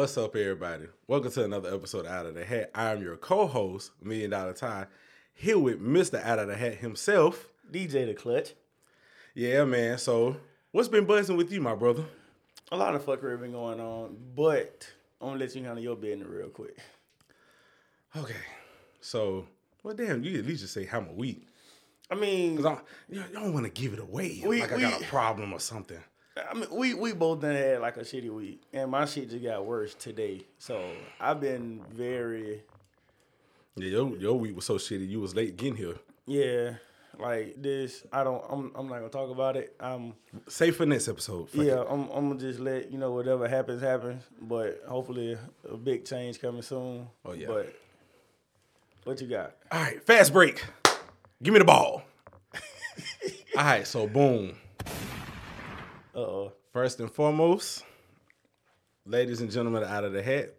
What's up, everybody? Welcome to another episode of Out of the Hat. I am your co-host, Million Dollar Ty, here with Mr. Out of the Hat himself. DJ the Clutch. Yeah, man. So, what's been buzzing with you, my brother? A lot of fuckery been going on, but I'm gonna let you handle your business real quick. Okay. So, well, damn, you at least just say how my week. I mean, Cause I, you, don't want to give it away We- like I got a problem or something. I mean, we we both done had like a shitty week, and my shit just got worse today. So I've been very, Yeah, your, your week was so shitty. You was late getting here. yeah, like this. I don't. I'm I'm not gonna talk about it. I'm Save for next episode. Fuck yeah. it. I'm I'm gonna just let you know whatever happens happens. But hopefully a big change coming soon. Oh, yeah. But what you got? All right, fast break. Give me the ball. All right, so boom. Oh. First and foremost, ladies and gentlemen out of the hat,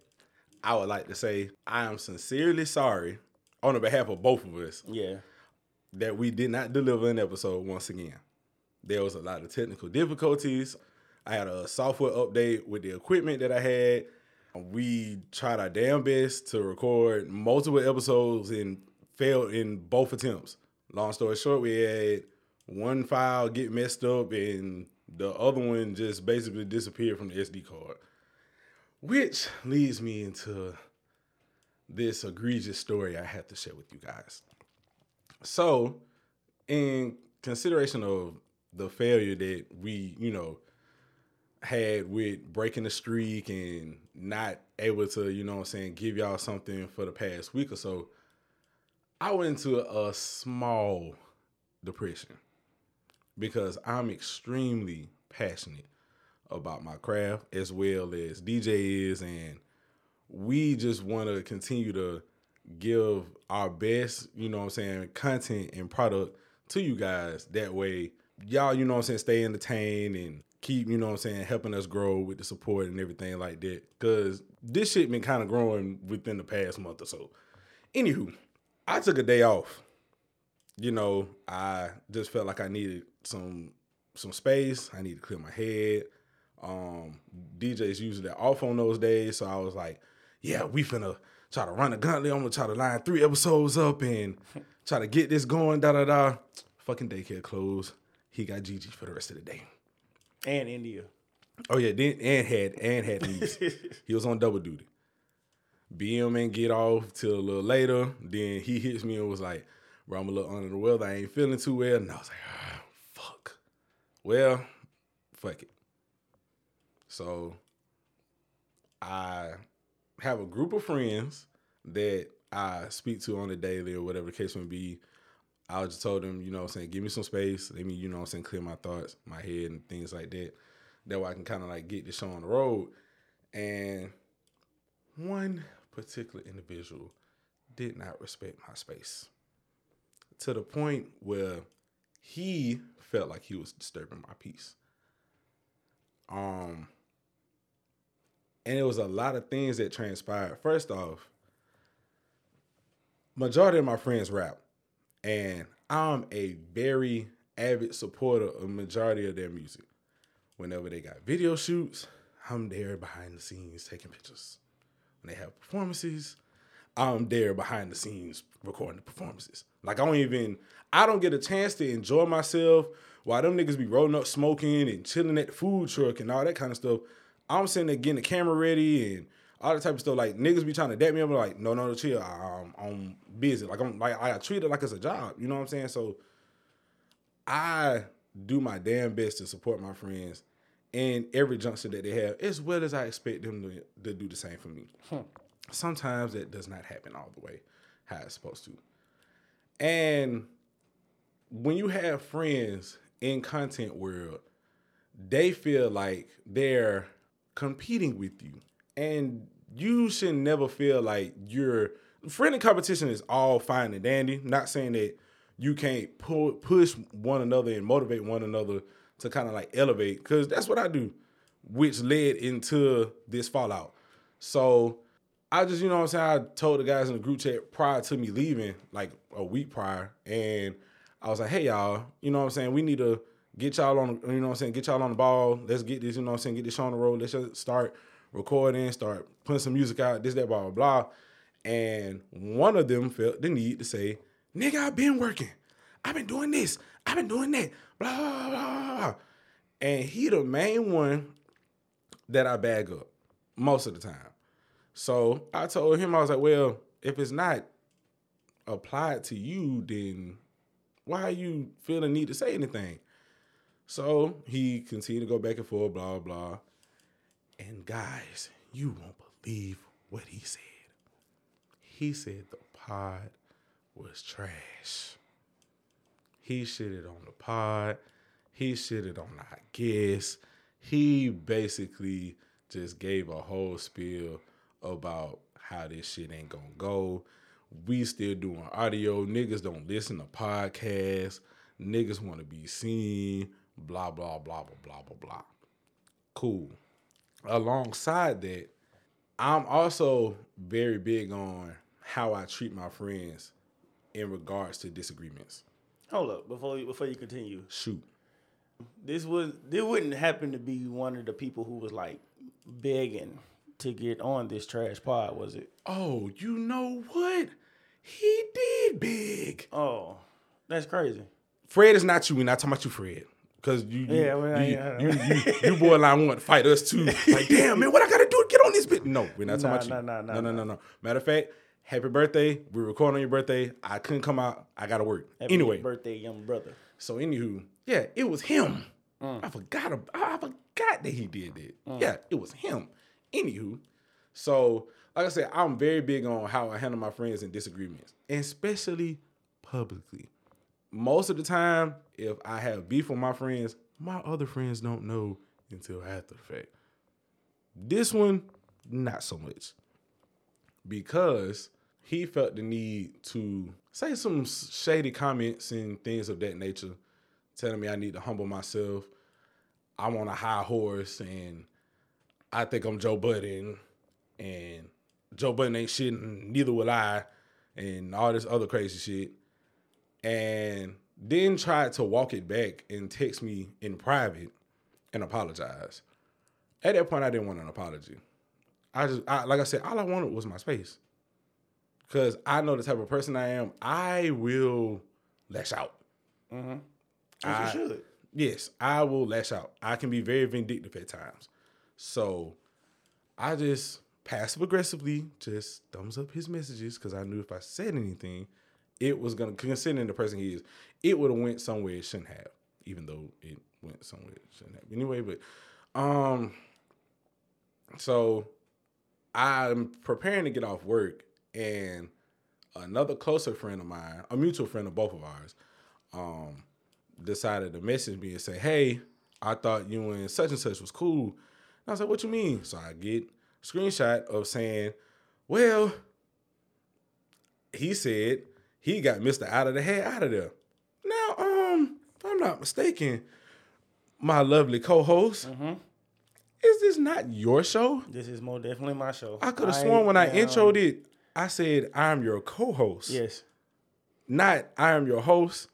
I would like to say I am sincerely sorry on the behalf of both of us Yeah. that we did not deliver an episode once again. There was a lot of technical difficulties. I had a software update with the equipment that I had. We tried our damn best to record multiple episodes and failed in both attempts. Long story short, we had one file get messed up and the other one just basically disappeared from the SD card. Which leads me into this egregious story I have to share with you guys. So, in consideration of the failure that we, you know, had with breaking the streak and not able to, you know I'm saying, give y'all something for the past week or so, I went into a small depression because I'm extremely passionate about my craft as well as DJ is and we just want to continue to give our best, you know what I'm saying, content and product to you guys. That way, y'all, you know what I'm saying, stay entertained and keep, you know what I'm saying, helping us grow with the support and everything like that. Cause this shit been kind of growing within the past month or so. Anywho, I took a day off. You know, I just felt like I needed some some space. I need to clear my head. Um, DJs usually off on those days, so I was like, yeah, we finna try to run a gauntlet. I'm gonna try to line three episodes up and try to get this going. Da da da. Fucking daycare closed. He got Gigi for the rest of the day. And India. Oh yeah, then and had and had leaves. he was on double duty. BM and get off till a little later. Then he hits me and was like, "Bro, I'm a little under the weather. I ain't feeling too well." And I was like, ah. Well, fuck it. So I have a group of friends that I speak to on the daily or whatever the case may be. I just told them, you know I'm saying, give me some space. Let me, you know I'm saying, clear my thoughts, my head and things like that. That way I can kind of like get this show on the road. And one particular individual did not respect my space to the point where he felt like he was disturbing my peace. Um, and it was a lot of things that transpired. First off, majority of my friends rap, and I'm a very avid supporter of majority of their music. Whenever they got video shoots, I'm there behind the scenes taking pictures. When they have performances, I'm there behind the scenes recording the performances. Like I don't even I don't get a chance to enjoy myself while them niggas be rolling up smoking and chilling at the food truck and all that kind of stuff. I'm sitting there getting the camera ready and all that type of stuff. Like niggas be trying to dap me up. I'm like, no, no, no, chill. I'm, I'm busy. Like I'm like I treat it like it's a job. You know what I'm saying? So I do my damn best to support my friends in every junction that they have, as well as I expect them to, to do the same for me. Hmm. Sometimes that does not happen all the way how it's supposed to. And when you have friends in content world, they feel like they're competing with you. And you should never feel like you're friendly competition is all fine and dandy. Not saying that you can't pull, push one another and motivate one another to kind of like elevate, because that's what I do, which led into this fallout. So I just, you know what I'm saying, I told the guys in the group chat prior to me leaving, like a week prior, and I was like, hey y'all, you know what I'm saying, we need to get y'all on, you know what I'm saying, get y'all on the ball. Let's get this, you know what I'm saying, get this show on the road. Let's just start recording, start putting some music out, this, that, blah, blah, blah. And one of them felt the need to say, nigga, I've been working. I've been doing this. I've been doing that. Blah, blah, blah, blah. And he the main one that I bag up most of the time. So I told him, I was like, well, if it's not applied to you, then why are you feeling the need to say anything? So he continued to go back and forth, blah, blah. And guys, you won't believe what he said. He said the pod was trash. He shitted on the pod. He shitted on our guests. He basically just gave a whole spiel about how this shit ain't gonna go. We still doing audio. Niggas don't listen to podcasts. Niggas want to be seen. Blah blah blah blah blah blah blah. Cool. Alongside that, I'm also very big on how I treat my friends in regards to disagreements. Hold up before you, before you continue. Shoot. This was this wouldn't happen to be one of the people who was like begging to get on this trash pod, was it? Oh, you know what? He did big. Oh, that's crazy. Fred is not you. We're not talking about you, Fred. Cause you, you, Yeah, well, you, yeah. you, you, you borderline want to fight us too. Like, damn man, what I gotta do to get on this bit? No, we're not talking Nah, about you. nah, nah, no, no, no, no. Matter of fact, happy birthday. We're recording on your birthday. I couldn't come out. I gotta work. Happy anyway, birthday, young brother. so anywho, yeah, it was him. Mm. I forgot. I forgot that he did that. Yeah, it was him. Anywho, so like I said, I'm very big on how I handle my friends in disagreements, especially publicly. Most of the time, if I have beef with my friends, my other friends don't know until after the fact. This one, not so much, because he felt the need to say some shady comments and things of that nature, telling me I need to humble myself. I'm on a high horse and I think I'm Joe Budden and Joe Budden ain't shit and neither will I and all this other crazy shit. And then tried to walk it back and text me in private and apologize. At that point, I didn't want an apology. I just, I, like I said, all I wanted was my space. Cause I know the type of person I am. I will lash out. Mm-hmm. As I- you should. Yes, I will lash out. I can be very vindictive at times. So I just passive aggressively just thumbs up his messages because I knew if I said anything, it was gonna considering the person he is, it would have went somewhere it shouldn't have, even though it went somewhere it shouldn't have. Anyway, but um so I'm preparing to get off work and another closer friend of mine, a mutual friend of both of ours, um, decided to message me and say, "Hey, I thought you and such and such was cool." I was like, "What you mean?" So I get a screenshot of saying, "Well, he said he got Mister Out of the Head out of there." Now, um, if I'm not mistaken, my lovely co-host, is this not your show? This is more definitely my show. I could have sworn when I am- introed it, I said I'm your co-host Yes. not I am your host,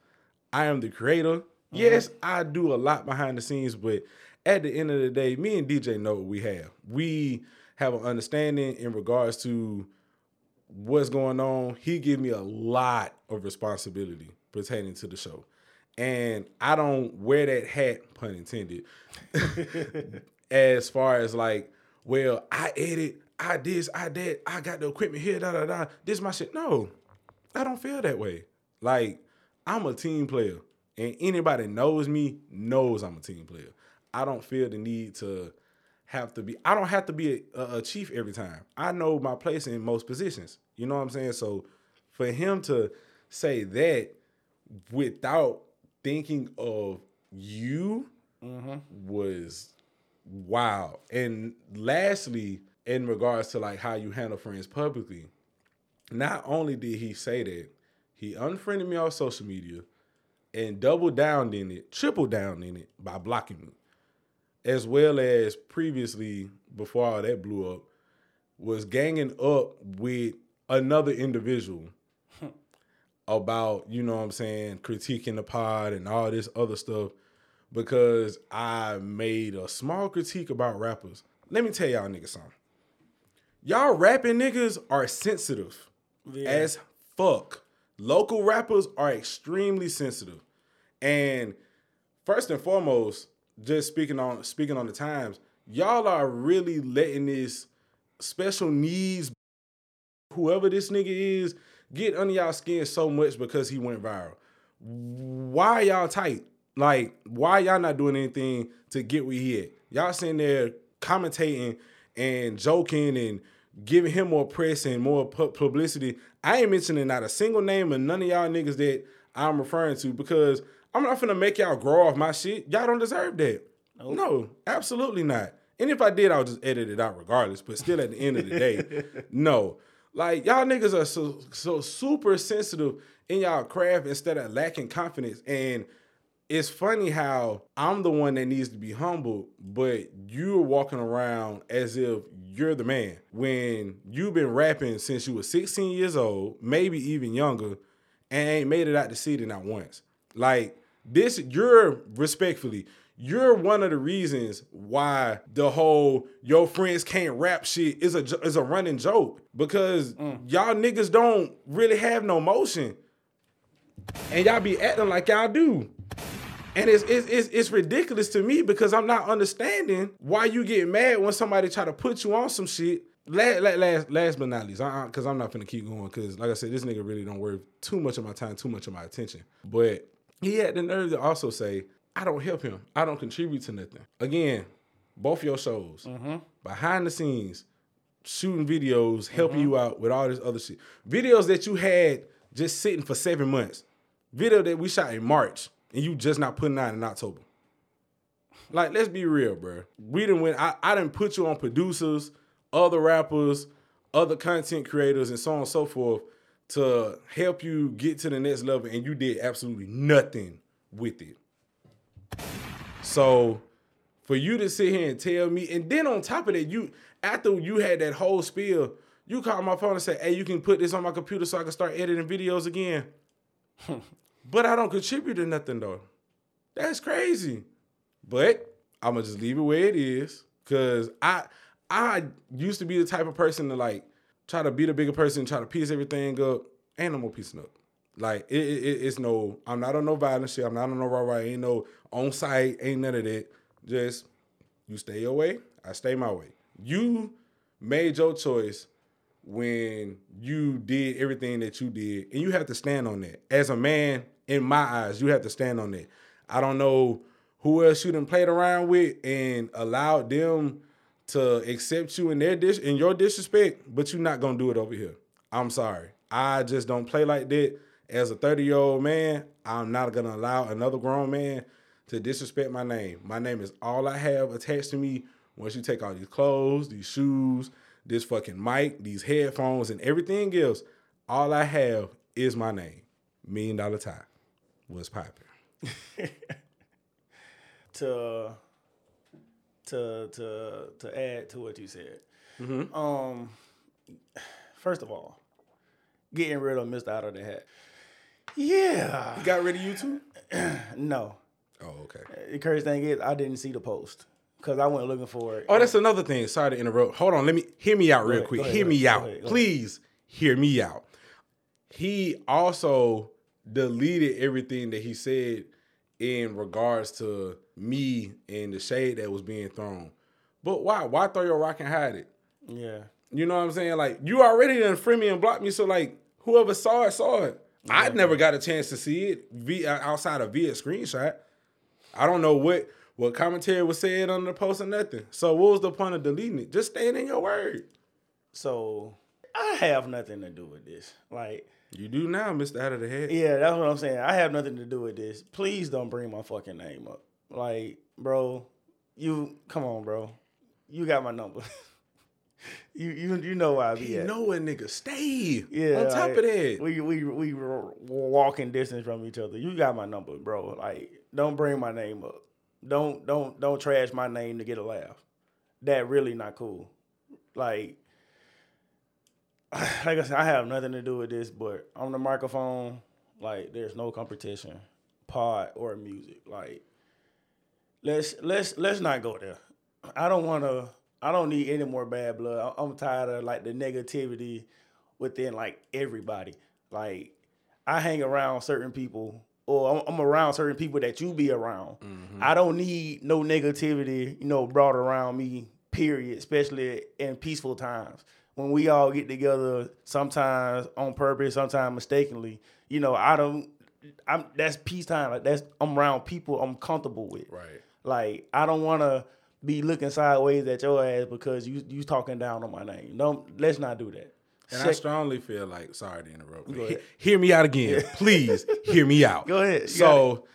I am the creator. Yes, I do a lot behind the scenes, but at the end of the day, me and DJ know what we have. We have an understanding in regards to what's going on. He give me a lot of responsibility pertaining to the show. And I don't wear that hat, pun intended, as far as like, well, I edit, I this, I that, I got the equipment here, da da da. This my shit. No, I don't feel that way. Like I'm a team player, and anybody knows me knows I'm a team player. I don't feel the need to have to be. I don't have to be a, a chief every time. I know my place in most positions. You know what I'm saying? So for him to say that without thinking of you mm-hmm. was wow. And lastly, in regards to like how you handle friends publicly, not only did he say that, he unfriended me on social media and doubled down in it, tripled down in it by blocking me. As well as previously, before all that blew up, was ganging up with another individual about, you know what I'm saying, critiquing the pod and all this other stuff because I made a small critique about rappers. Let me tell y'all niggas something. Y'all rapping niggas are sensitive as fuck. Local rappers are extremely sensitive. And first and foremost, just speaking on speaking on the times, y'all are really letting this special needs whoever this nigga is get under y'all skin so much because he went viral. Why y'all tight? Like, why y'all not doing anything to get where he at? Y'all sitting there commentating and joking and giving him more press and more publicity. I ain't mentioning not a single name of none of y'all niggas that I'm referring to because I'm not gonna make y'all grow off my shit. Y'all don't deserve that. No, absolutely not. And if I did, I'll just edit it out regardless. But still, at the end of the day, no. Like y'all niggas are so so super sensitive in y'all craft instead of lacking confidence. And it's funny how I'm the one that needs to be humble, but you're walking around as if you're the man when you've been rapping since you were 16 years old, maybe even younger, and ain't made it out the city not once. Like this, you're respectfully, you're one of the reasons why the whole your friends can't rap shit is a is a running joke because mm. y'all niggas don't really have no motion, and y'all be acting like y'all do. And it's, it's it's it's ridiculous to me because I'm not understanding why you get mad when somebody try to put you on some shit. Last, last, last but not least, uh-uh, because I'm not gonna keep going. Because like I said, this nigga really don't worth too much of my time, too much of my attention. But he had the nerve to also say, "I don't help him. I don't contribute to nothing." Again, both your shows mm-hmm. behind the scenes, shooting videos, helping mm-hmm. you out with all this other shit. Videos that you had just sitting for seven months. Video that we shot in March and you just not putting out in October. Like, let's be real, bro. We didn't win. I, I didn't put you on producers, other rappers, other content creators, and so on and so forth to help you get to the next level, and you did absolutely nothing with it. So for you to sit here and tell me, and then on top of that, you after you had that whole spiel, you called my phone and said, "Hey, you can put this on my computer so I can start editing videos again." but I don't contribute to nothing though. That's crazy. But I'm gonna just leave it where it is, cause I I used to be the type of person to like try to be the bigger person, try to piece everything up. Ain't no more piecing up. Like it, it, it- it's no, I'm not on no violent shit. I'm not on no raw. Ain't no on site. Ain't none of that. Just you stay your way. I stay my way. You made your choice when you did everything that you did, and you have to stand on that. As a man, in my eyes, you have to stand on that. I don't know who else you done played around with and allowed them to accept you in their dis in your disrespect, but you're not gonna do it over here. I'm sorry. I just don't play like that. As a 30 year old man, I'm not gonna allow another grown man to disrespect my name. My name is all I have attached to me. Once you take all these clothes, these shoes, this fucking mic, these headphones, and everything else, all I have is my name. Million dollar Ty. What's popping? to uh, to to to add to what you said. Um, first of all, getting rid of Mister Out of the Hat. Yeah, You got rid of you too? no. Oh, okay. The crazy thing is, I didn't see the post because I went looking for it. Oh, that's another thing. Sorry to interrupt. Hold on. Let me hear me out real ahead, quick. ahead, hear me ahead, out. go ahead, go ahead. Please hear me out. He also deleted everything that he said in regards to me and the shade that was being thrown. But why? Why throw your rock and hide it? yeah, You know what I'm saying? Like you already done free me and blocked me, so like whoever saw it saw it. I never got a chance to see it via uh, outside of via screenshot. I don't know what what commentary was said on the post or nothing. So what was the point of deleting it? Just staying in your word. so I have nothing to do with this. Like, You do now, Mister Out of the Head. yeah, that's what I'm saying. I have nothing to do with this. Please don't bring my fucking name up. Like, bro, you come on, bro. You got my number. you you you know where I be You at. know a nigga stay. Yeah. On top like, of that. we we we were walking distance from each other. You got my number, bro. Like, don't bring my name up. Don't don't don't trash my name to get a laugh. That really not cool. Like, like I said, I have nothing to do with this, but on the microphone, like, there's no competition, pod or music. Like, let's let's let's not go there. I don't want to. I don't need any more bad blood. I- I'm tired of like the negativity within like everybody. Like I hang around certain people, or I'm, I'm around certain people that you be around. Mm-hmm. I don't need no negativity, you know, brought around me. Period. Especially in peaceful times when we all get together. Sometimes on purpose, sometimes mistakenly. You know, I don't. I'm that's peacetime. Like that's I'm around people I'm comfortable with. Right. Like I don't want to be looking sideways at your ass because you you talking down on my name. Don't let's not do that. And I strongly feel like, sorry to interrupt. he- hear me out again. Please hear me out. Go ahead. You So,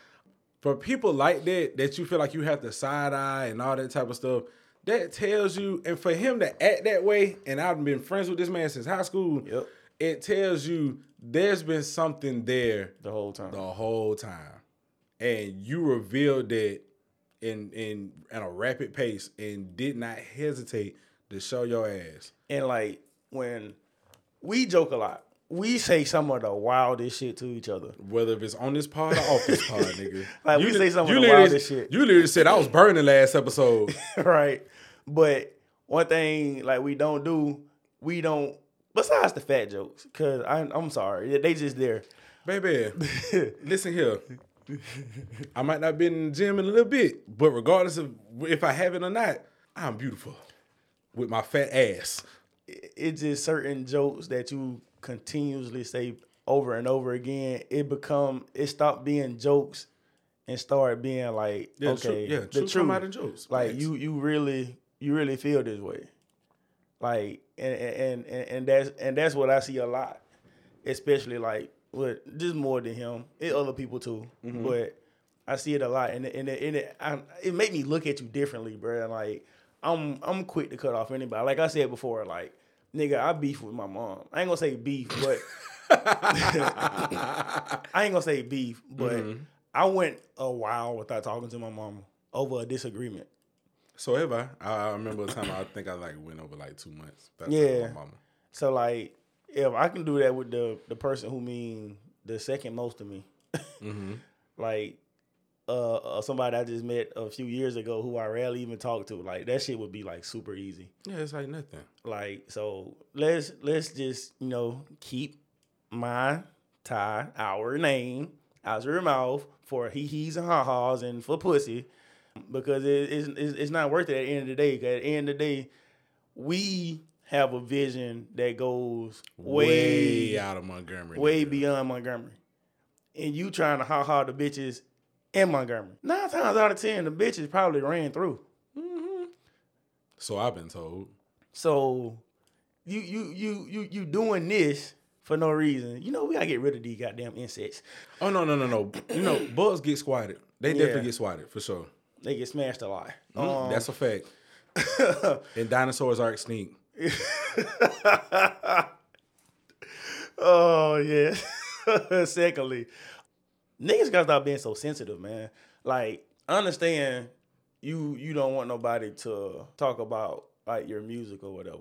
for people like that, that you feel like you have to side eye and all that type of stuff, that tells you, and for him to act that way, and I've been friends with this man since high school, Yep. it tells you there's been something there the whole time. the whole time, and you revealed that in in at a rapid pace and did not hesitate to show your ass. And like when we joke a lot, we say some of the wildest shit to each other. Whether if it's on this pod or off this pod, nigga. Like, we li- say some of the wildest shit. You literally said I was burning last episode. right? But one thing like we don't do, we don't. Besides the fat jokes, cause I'm I'm sorry, they just there. Baby, listen here. I might not be in the gym in a little bit, but regardless of if I have it or not, I'm beautiful with my fat ass. It's just certain jokes that you continuously say over and over again. It become it stopped being jokes and started being like Yeah, okay, true- yeah, the truth come out in jokes. Like you you really you really feel this way. Like and and and, and that's and that's what I see a lot, especially like with just more than him, it other people too, Mm-hmm. but I see it a lot, and it, and it, and it, I, it made me look at you differently, bro. Like I'm I'm quick to cut off anybody. Like I said before, like nigga, I beef with my mom. I ain't gonna say beef, but I ain't gonna say beef, but Mm-hmm. I went a while without talking to my mom over a disagreement. So have I. I remember a time I think I like went over like two months. Yeah. So like, if I can do that with the the person who mean the second most to me, Mm-hmm. like uh, uh somebody I just met a few years ago who I rarely even talk to, like that shit would be like super easy. Yeah, it's like nothing. Like so, let's let's just you know keep my tie our name out your mouth for he he's and ha ha's and for pussy because it, it's, it's it's not worth it at the end of the day. 'cause at the end of the day, we have a vision that goes Way, way out of Montgomery. way beyond Montgomery, and you trying to ha ha the bitches in Montgomery. Nine times out of ten, the bitches probably ran through. So I've been told. So you you you you you doing this for no reason. You know we gotta get rid of these goddamn insects. Oh no no no no! You know bugs get squatted. They definitely Yeah. get swatted for sure. They get smashed a lot. Mm, Um, That's a fact. and dinosaurs are extinct. oh yeah. Secondly, niggas gotta stop being so sensitive, man. Like I understand you you don't want nobody to talk about like your music or whatever.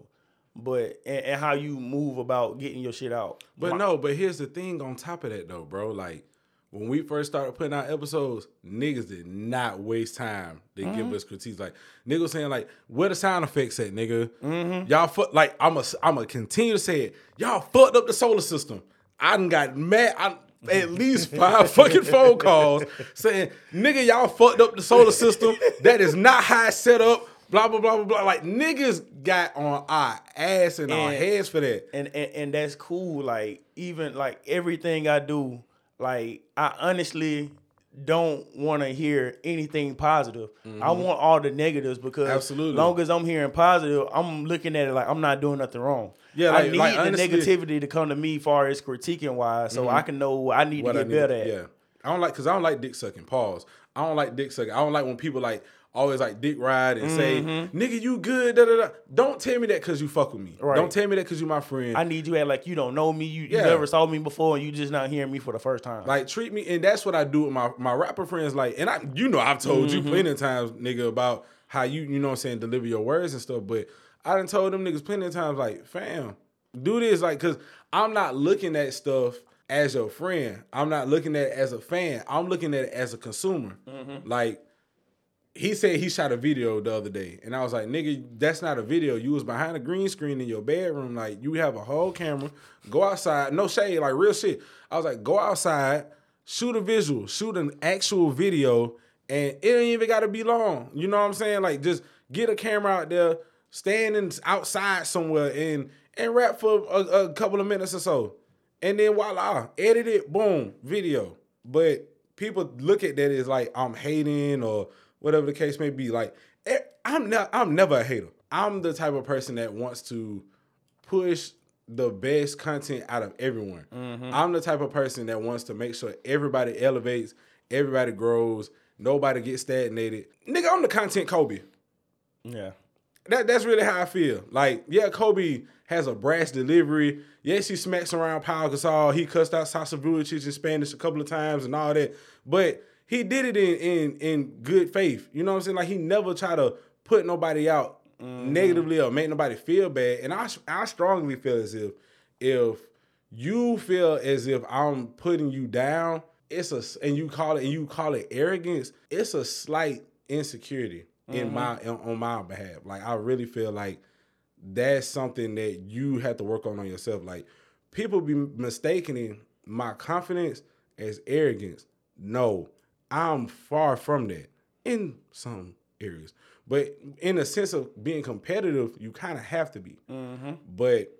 But and, and how you move about getting your shit out. But My- no, but here's the thing on top of that though, bro. Like when we first started putting out episodes, niggas did not waste time to Mm-hmm. give us critiques. Like niggas saying like, where the sound effects at, nigga? Mm-hmm. Y'all fuck like I'm a I'm a continue to say it. Y'all fucked up the solar system. I done got mad. I at least five fucking phone calls saying, nigga, y'all fucked up the solar system. That is not how it's set up. Blah blah blah blah blah. Like niggas got on our ass and our heads for that. and, and and that's cool. Like even like everything I do, like I honestly don't want to hear anything positive. I want all the negatives because Mm-hmm. Absolutely. long as I'm hearing positive, I'm looking at it like I'm not doing nothing wrong. Yeah, I like- need like, the honestly- negativity to come to me far as critiquing wise, so I can know what I need what to I get need- better at. Yeah, I don't like because I don't like dick sucking. Pause. I don't like dick sucking. I don't like when people like always like dick ride and say, "Nigga, you good." Da, da, da. Don't tell me that because you fuck with me. Right. Don't tell me that because you my friend. I need you at like you don't know me, you, you never saw me before, and you just not hearing me for the first time. like treat me, and that's what I do with my my rapper friends. Like, and I, you know, I've told Mm-hmm. you plenty of times, nigga, about how you, you know, what I'm saying, deliver your words and stuff. But I done told them niggas plenty of times, like, fam, do this, like, cause I'm not looking at stuff as your friend. I'm not looking at it as a fan. I'm looking at it as a consumer. Mm-hmm. Like, he said he shot a video the other day, and I was like, "Nigga, that's not a video. You was behind a green screen in your bedroom. Like you have a whole camera. Go outside. No shade. Like real shit. I was like, go outside, shoot a visual, shoot an actual video, and it ain't even got to be long. You know what I'm saying? Like just get a camera out there, standing outside somewhere, and and rap for a, a couple of minutes or so, and then voila, edit it, boom, video. But people look at that as like I'm hating or whatever the case may be. Like eh, I'm not, I'm never a hater. I'm the type of person that wants to push the best content out of everyone. I'm the type of person that wants to make sure everybody elevates, everybody grows, nobody gets stagnated. Nigga, I'm the content Kobe. Yeah. That that's really how I feel. Like, yeah, Kobe has a brass delivery. Yes, he smacks around Paul Gasol. He cussed out Sasa Vujacic in Spanish a couple of times and all that. But he did it in in in good faith. You know what I'm saying? Like he never tried to put nobody out mm-hmm. negatively or make nobody feel bad. And I I strongly feel as if if you feel as if I'm putting you down, it's a and you call it and you call it arrogance. It's a slight insecurity in mm-hmm. my on my behalf. Like I really feel like that's something that you have to work on on yourself. Like people be mistaking my confidence as arrogance. No, I'm far from that in some areas. But in the sense of being competitive, you kind of have to be. Mm-hmm. But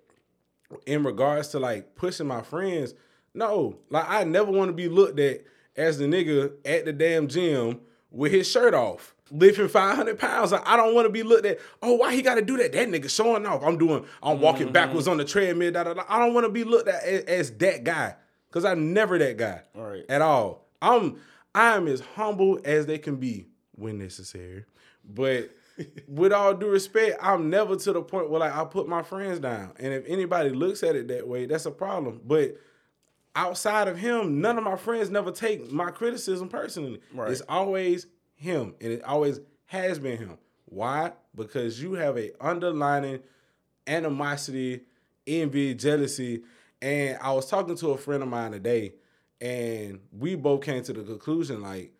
in regards to like pushing my friends, no, like I never want to be looked at as the nigga at the damn gym with his shirt off, lifting 500 pounds. Like, I don't want to be looked at, oh, why he got to do that? That nigga showing off. I'm doing, I'm walking mm-hmm. backwards on the treadmill. Da, da, da. I don't want to be looked at as, as that guy because I'm never that guy Right. at all. I'm, I'm as humble as they can be when necessary. But with all due respect, I'm never to the point where like I put my friends down. And if anybody looks at it that way, that's a problem. But outside of him, none of my friends never take my criticism personally. Right. It's always him, and it always has been him. Why? Because you have a underlining animosity, envy, jealousy. And I was talking to a friend of mine today, and we both came to the conclusion like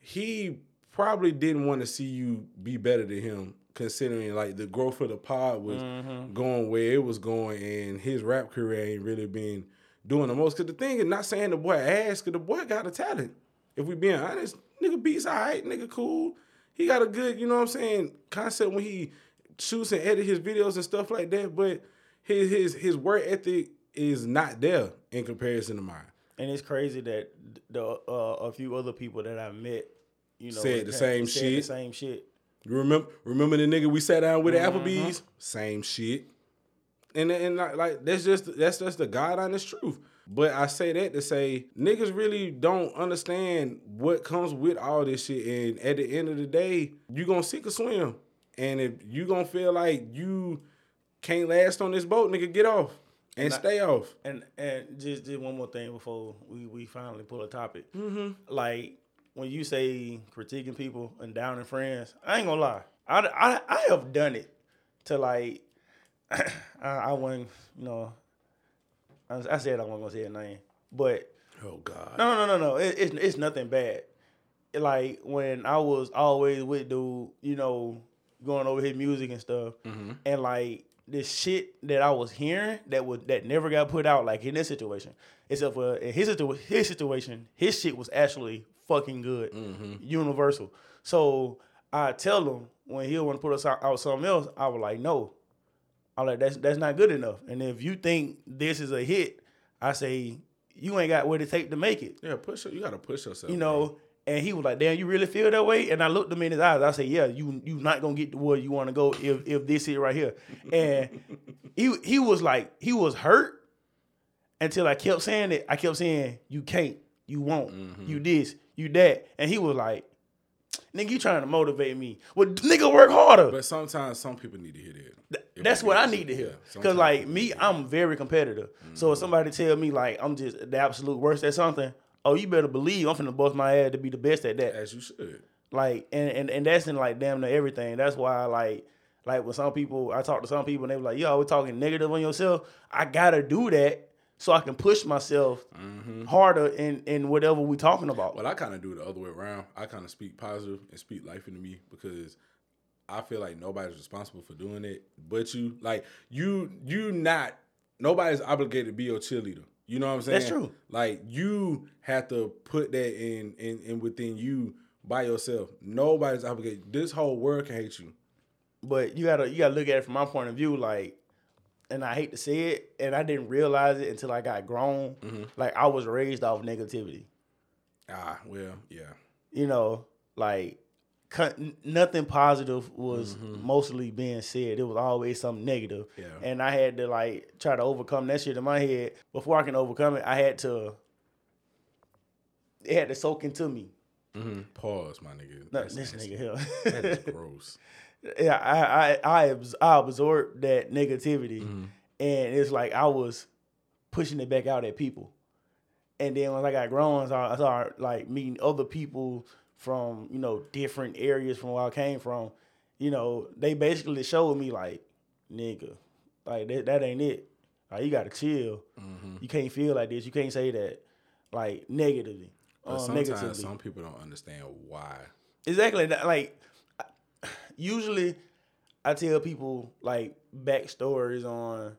he probably didn't want to see you be better than him, considering like the growth of the pod was mm-hmm. going where it was going, and his rap career ain't really been doing the most. Cause the thing is, not saying the boy ass, cause the boy got a talent. If we being honest, nigga beats alright, nigga cool. He got a good, you know what I'm saying, concept when he shoots and edit his videos and stuff like that. But his his his work ethic is not there in comparison to mine. And it's crazy that the uh, a few other people that I met, you know, Said the same said shit. The same shit. You remember remember the nigga we sat down with at Mm-hmm. Applebee's? Same shit. And and like, like that's just that's just the God honest truth. But I say that to say niggas really don't understand what comes with all this shit. And at the end of the day, you gonna sink or swim. And if you gonna feel like you can't last on this boat, nigga, get off and stay off. And and just just one more thing before we we finally pull a topic. Mm-hmm. Like when you say critiquing people and downing friends, I ain't gonna lie. I, I, I have done it to like I, I wasn't you know I, I said I wasn't gonna say a name, but Oh God. no no no no it, it's it's nothing bad. Like when I was always with dude, you know, going over his music and stuff, and like this shit that I was hearing that was that never got put out, like in this situation, except for in his situ- his situation, his shit was actually fucking good, mm-hmm. universal. So I tell him when he'll want to put us out, out something else, I was like, no, I'm like, that's that's not good enough. And if you think this is a hit, I say you ain't got what it take to make it. Yeah, push you gotta push yourself. You know. And he was like, "Damn, you really feel that way?" And I looked him in his eyes. I said, "Yeah, you you not gonna get to where you want to go if if this is right here." And he he was like, he was hurt until I kept saying it. I kept saying, "You can't, you won't, you mm-hmm. this, you that," and he was like, "Nigga, you trying to motivate me? Well, nigga, work harder." But sometimes some people need to hear that. If That's what I need to hear. Yeah, Cause like me, I'm very competitive. So if mm-hmm. somebody tell me like I'm just the absolute worst at something, oh, you better believe I'm finna bust my ass to be the best at that. as you should. Like and, and and that's in like damn near everything. That's why like like when some people I talk to some people and they were like, yo, we're talking negative on yourself. I gotta do that so I can push myself Mm-hmm. harder in in whatever we're talking about. Well, I kind of do it the other way around. I kind of speak positive and speak life into me because I feel like nobody's responsible for doing it but you. Like you, you not nobody's obligated to be your cheerleader. You know what I'm saying? That's true. Like you have to put that in in, in within you by yourself. Nobody's obligated. This whole world can hate you. But you gotta you gotta look at it from my point of view, like, and I hate to say it, and I didn't realize it until I got grown. Mm-hmm. Like I was raised off negativity. Ah, well, yeah. You know, like nothing positive was Mm-hmm. mostly being said. It was always something negative. Yeah. And I had to like try to overcome that shit in my head. Before I can overcome it, I had to. It had to soak into me. hmm Pause, my nigga. No, That's this nigga here. That is gross. yeah, I I I, abs- I absorbed that negativity, Mm-hmm. and it's like I was pushing it back out at people. And then once I got grown, I started like meeting other people from you know different areas from where I came from. You know, they basically showed me like, nigga, like that, that ain't it. Like you gotta chill. Mm-hmm. You can't feel like this. You can't say that like negatively. But um, sometimes negatively. some people don't understand why. Exactly. Like usually I tell people like backstories on,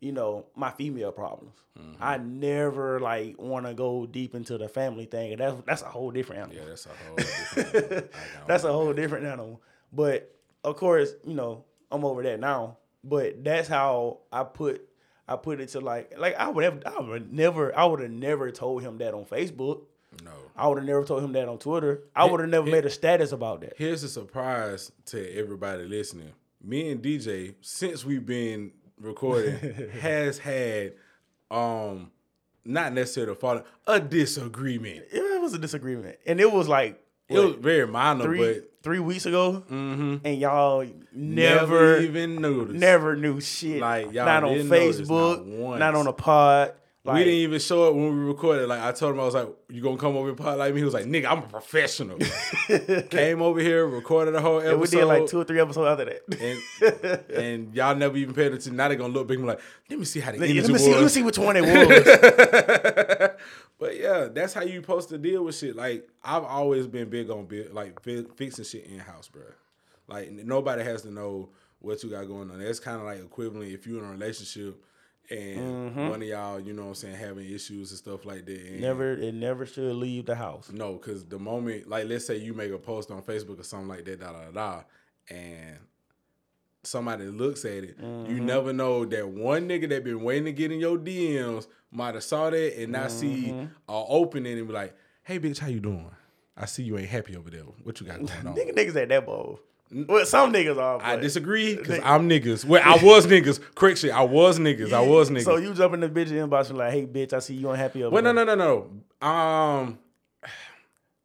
you know, my female problems. Mm-hmm. I never like want to go deep into the family thing. And that's that's a whole different animal. Yeah, that's a whole different animal. That's a whole different animal. But of course, you know, I'm over that now. But that's how I put I put it to like like I would have I would never I would have never told him that on Facebook. No. I would have never told him that on Twitter. I would have never made a status about that. Here's a surprise to everybody listening. Me and DJ, since we've been recording, has had um not necessarily a falling a disagreement. it was a disagreement, and it was like It was very minor, three but three weeks ago, mhm, and y'all never, never even noticed. never knew shit. Like, y'all not on Facebook, not not on a pod. Like, we didn't even show it when we recorded. Like I told him, I was like, "You gonna come over and pod like me?" He was like, "Nigga, I'm a professional." Came over here, recorded the whole episode. and we did like two or three episodes after that. and and y'all never even paid attention. Now they gonna look big and like, let me see how the let, energy me see, let me see which one it was. but yeah, that's how you supposed to deal with shit. Like I've always been big on build, like fi- fixing shit in house, bro. Like nobody has to know what you got going on. That's kind of like equivalent if you're in a relationship and mm-hmm. one of y'all, you know what I'm saying, having issues and stuff like that. And never, it never should leave the house. no, because the moment, like, let's say you make a post on Facebook or something like that, da da da, da, and somebody looks at it, you mm-hmm. never know that one nigga that been waiting to get in your DMs might have saw that and not see mm-hmm. a opening and be like, "Hey, bitch, how you doing? I see you ain't happy over there. What you got going on?" Nigga, niggas ain't that bold. Well, some niggas are. I disagree because I'm niggas. Well, I was niggas. Correct shit. I was niggas. I was niggas. So you jump in the bitch inbox and like, hey, bitch, I see you unhappy over Well, no, no, no, no. Um,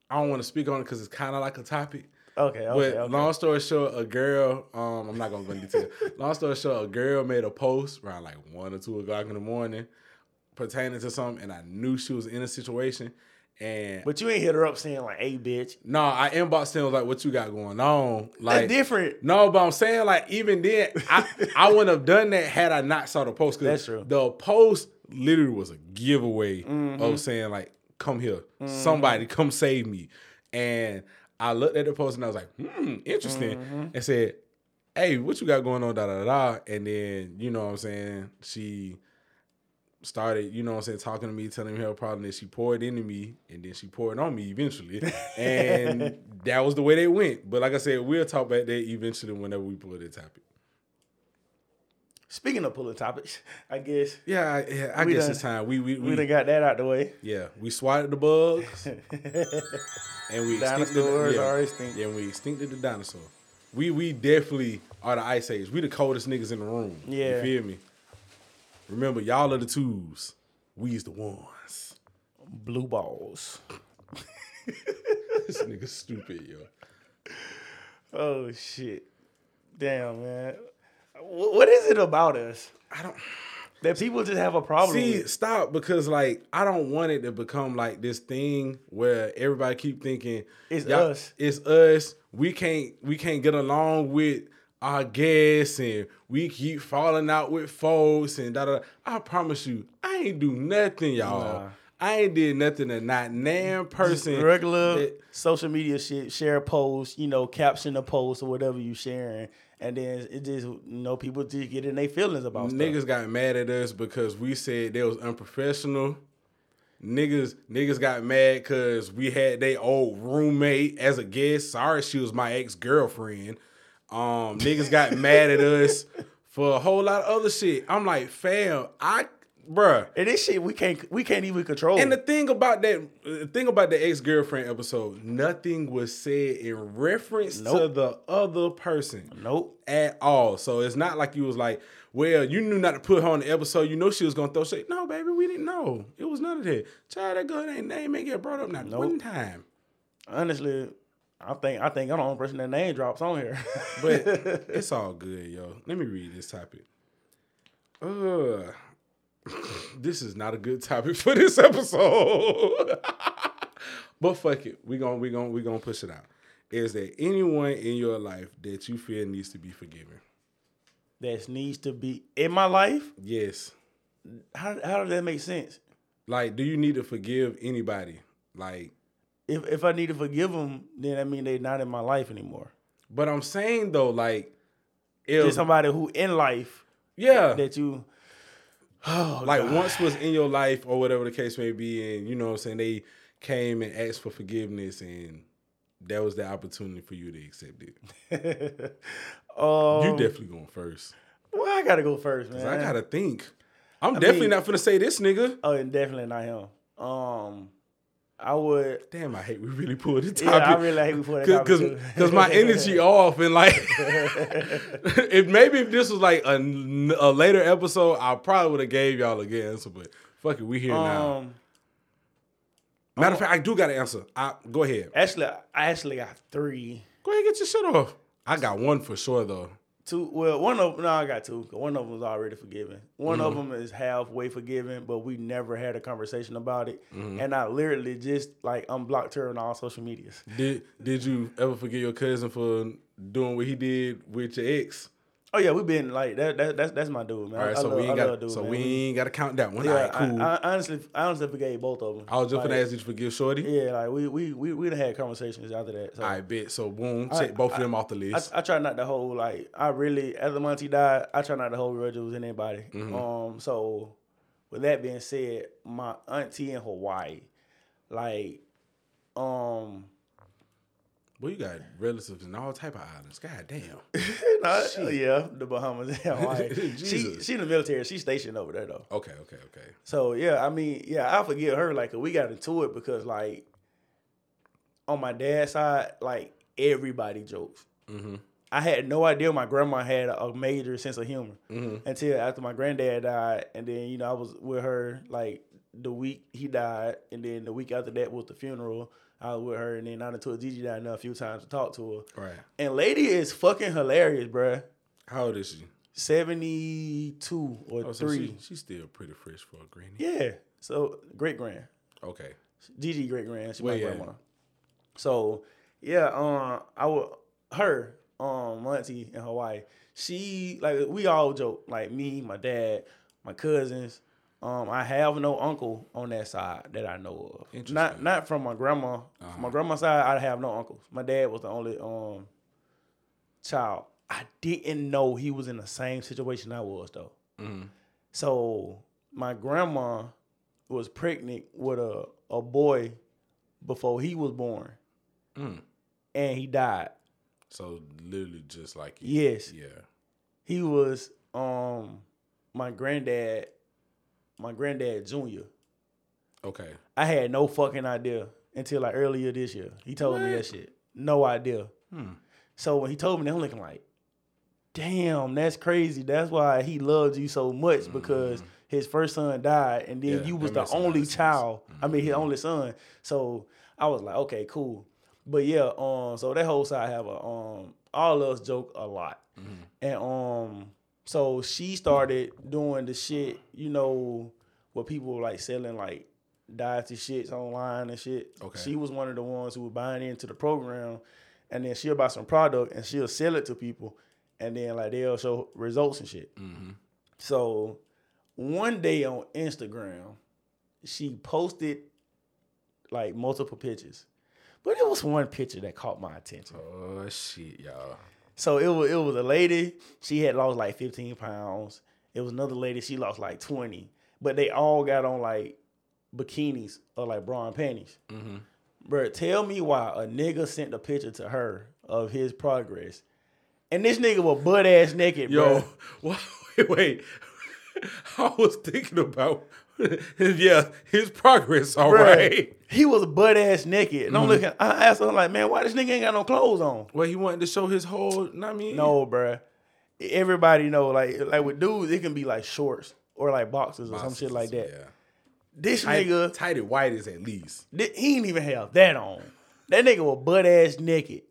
I don't want to speak on it because it's kind of like a topic. Okay, But okay, okay. long story short, a girl. Um, I'm not gonna go into detail. long story short, a girl made a post around like one or two o'clock in the morning pertaining to something, and I knew she was in a situation. And But you ain't hit her up saying like, hey, bitch. no, I inboxed him like, "What you got going on?" Like That's different. No, but I'm saying like even then, I I wouldn't have done that had I not saw the post. 'cause That's true. The post literally was a giveaway Mm-hmm. of saying like, "Come here, somebody, come save me." And I looked at the post and I was like, "Hmm, interesting," Mm-hmm. and said, "Hey, what you got going on?" Da da. da. And then you know what I'm saying she started, you know what I'm saying, talking to me, telling me her problem that she poured into me and then she poured on me eventually. And that was the way they went. But like I said, we'll talk about that eventually whenever we pull that topic. Speaking of pulling topics, I guess Yeah, I- yeah, I guess done- it's time. We we, we, we done got that out the way. yeah, we swatted the bugs and we Dinosaurs the, are extinct. yeah, we extincted the dinosaur. We we definitely are the ice age. We the coldest niggas in the room. Yeah. You feel me? Remember, y'all are the twos. We's the ones. Blue balls. this nigga stupid, yo. Oh shit. Damn, man. What is it about us I don't that people just have a problem see with? stop because like I don't want it to become like this thing where everybody keep thinking It's us. It's us. We can't we can't get along with our guests and we keep falling out with folks and da da. da. I promise you, I ain't do nothing, y'all. Nah. I ain't did nothing to not nan person. regular that- social media shit, share a post, you know, caption a post or whatever you sharing, and then it just you know people just get in their feelings about niggas stuff. got mad at us because we said they was unprofessional. Niggas, niggas got mad because we had their old roommate as a guest. Sorry, she was my ex girlfriend. Um, niggas got mad at us for a whole lot of other shit. I'm like, fam, I, bruh. And this shit we can't we can't even control. And the thing about that, the thing about the ex girlfriend episode, nothing was said in reference to the other person nope. at all. So it's not like you was like, well, you knew not to put her on the episode. You know she was gonna throw shit. No, baby, we didn't know. It was none of that. Child, that girl ain't name ain't get brought up not one time. Honestly, I think I think I'm the only person that name drops on here. But it's all good, yo. Let me read this topic. Uh this is not a good topic for this episode. but fuck it. We gon' we gon' we gonna push it out. Is there anyone in your life that you feel needs to be forgiven? that needs to be in my life. Yes. How how does that make sense? Like, do you need to forgive anybody? Like, If if I need to forgive them, then I mean they're not in my life anymore. but I'm saying though, like, if somebody who in life yeah, that you oh, like God. once was in your life or whatever the case may be, and you know what I'm saying, they came and asked for forgiveness and that was the opportunity for you to accept it. um, you definitely going first. well, I gotta go first, man. I gotta think. I'm definitely mean- not gonna say this nigga. Oh, and definitely not him. Um, I would. Damn, I hate we really pulled the Yeah, I really hate we pulled that topic Cause, too. cause my energy off and like, if maybe if this was like a, a later episode, I probably would have gave y'all a good answer. But fuck it, we here now. Um, Matter of fact, I do got an answer. I, go ahead. actually, I actually got three. Go ahead, get your shit off. I got one for sure though. Two. Well, one of no, I got two. One of them was already forgiven. One of Mm-hmm. them is halfway forgiven, but we never had a conversation about it. Mm-hmm. And I literally just like unblocked her on all social medias. Did Did you ever forget your cousin for doing what he did with your ex? Oh yeah, we been like that. that that's that's my dude, man. All right, I so love, we ain't got dude, so man. we ain't got to count that one. Yeah, All right, cool. I, I, I honestly, I honestly forgave both of them. I was just like, gonna ask you to forgive Shorty. Yeah, like we we we we had conversations after that. So I bet. So boom, I- check both of them off the I, list. I try not to hold like I really after Monty died, I try not to hold grudges with anybody. Mm-hmm. Um, so with that being said, my auntie in Hawaii, like, um, Boy, you got relatives in all type of islands. God damn. nah, yeah, the Bahamas Hawaii. she she in the military. She's stationed over there though. Okay, okay, okay. So yeah, I mean, yeah, I forgive her. Like we got into it because like on my dad's side, like everybody jokes. Mm-hmm. I had no idea my grandma had a major sense of humor Mm-hmm. until after my granddad died, and then you know I was with her like the week he died, and then the week after that was the funeral. I was with her, and then I took Gigi down there a few times to talk to her. Right. And lady is fucking hilarious, bruh. How old is she? Seventy two or Oh, so three. she, she's still pretty fresh for a granny. Yeah. So great grand. Okay. Gigi great grand. She Where my at? grandma. So yeah, um, I would her um auntie in Hawaii. She like we all joke like me, my dad, my cousins. Um, I have no uncle on that side that I know of. Not not from my grandma. From my grandma's side, I have no uncles. My dad was the only um child. I didn't know he was in the same situation I was though. Mhm. So my grandma was pregnant with a, a boy before he was born. Mm. And he died. So literally just like you. Yes. Yeah. He was um my granddad, my granddad junior. Okay. I had no fucking idea until like earlier this year. He told me that shit. No idea. Hmm. So when he told me that, I'm looking like, damn, that's crazy. That's why he loved you so much because his first son died, and then Mm-hmm. Yeah, you was the makes a lot only child. I mean, his only son. So I was like, okay, cool. But yeah, um, so that whole side have a um, all of us joke a lot, Mm-hmm. and um, so she started doing the shit, you know, where people were like selling like dietary shits online and shit. Okay. She was one of the ones who was buying into the program, and then she'll buy some product and she'll sell it to people, and then like they'll show results and shit. Mm-hmm. So one day on Instagram, she posted like multiple pictures, but it was one picture that caught my attention. Oh shit, y'all. So it was it was a lady. She had lost like 15 pounds. It was another lady. She lost like 20. But they all got on like bikinis or like bra and panties. Mm-hmm. Bro, tell me why a nigga sent a picture to her of his progress, and this nigga was butt ass naked, Yo, bro. wait, wait. I was thinking about yeah, his progress, all Bruh, right. He was butt ass naked, and I'm mm-hmm. looking. I asked him like, man, why this nigga ain't got no clothes on? Well, he wanted to show his whole. I mean, No, bruh. Everybody know like like with dudes, it can be like shorts or like boxes or some shit like that. Yeah. This Tight, nigga, tighty white is at least. Th- he didn't even have that on. That nigga was butt ass naked.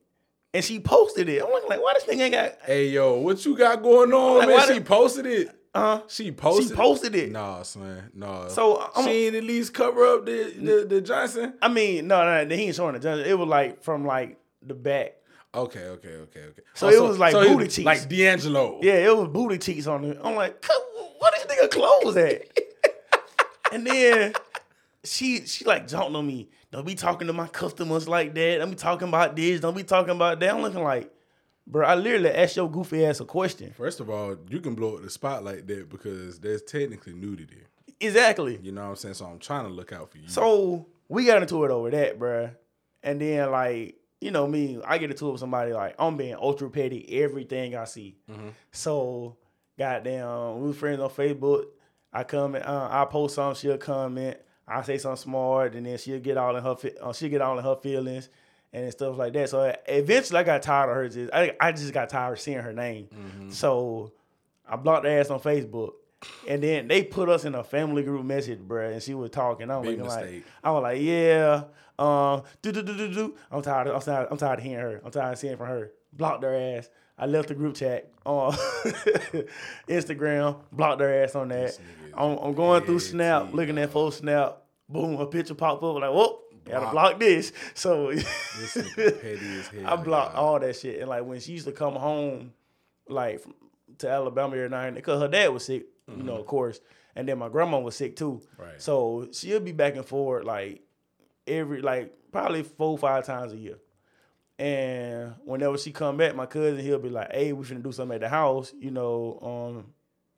And she posted it. I'm like, why this nigga ain't got Hey, yo, what you got going on, Like, man? She posted it. Uh She posted. She posted it. Nah, son. Nah. So, I'm- she ain't at least cover up the the, the Johnson. I mean, no, no, no, he ain't showing the Johnson. It was like from like the back. Okay, okay, okay, okay. So it was like so booty cheeks. like D'Angelo. Yeah, it was booty cheeks on it. I'm like, "Cuz, what this nigga clothes at? and then she she like jumped on me. Don't be talking to my customers like that. Don't be talking about this. Don't be talking about that. I'm looking like, bro, I literally asked your goofy ass a question. First of all, you can blow up the spot like that because there's technically nudity. Exactly. You know what I'm saying? So I'm trying to look out for you. So we got into it over that, bruh. And then like, you know me, I get into it with somebody like I'm being ultra petty everything I see. So goddamn, we was friends on Facebook. I comment, uh, I post something, she'll comment. I say something smart, and then she'll get all in her, uh, she'll get all in her feelings and stuff like that. So eventually, I got tired of her. Just, I, I just got tired of seeing her name. So I blocked her ass on Facebook. And then they put us in a family group message, bruh, and she was talking. I was Big looking like. I was like, yeah, um, do do do do do. I'm tired. Of, I'm tired. I'm tired of hearing her. I'm tired of seeing from her. Blocked her ass. I left the group chat on Instagram. Blocked her ass on that. I'm, I'm going through Snap, looking at full Snap. Boom, a picture popped up. Like, whoop, gotta Block. block this. So This nigga petty as hell. I blocked y'all. that shit. And like when she used to come home, like to Alabama every night, because her dad was sick, you know, of course, and then my grandma was sick too. Right. So she'll be back and forth like every like probably four five times a year. And whenever she come back, my cousin he'll be like, "Hey, we finna do something at the house." You know, um,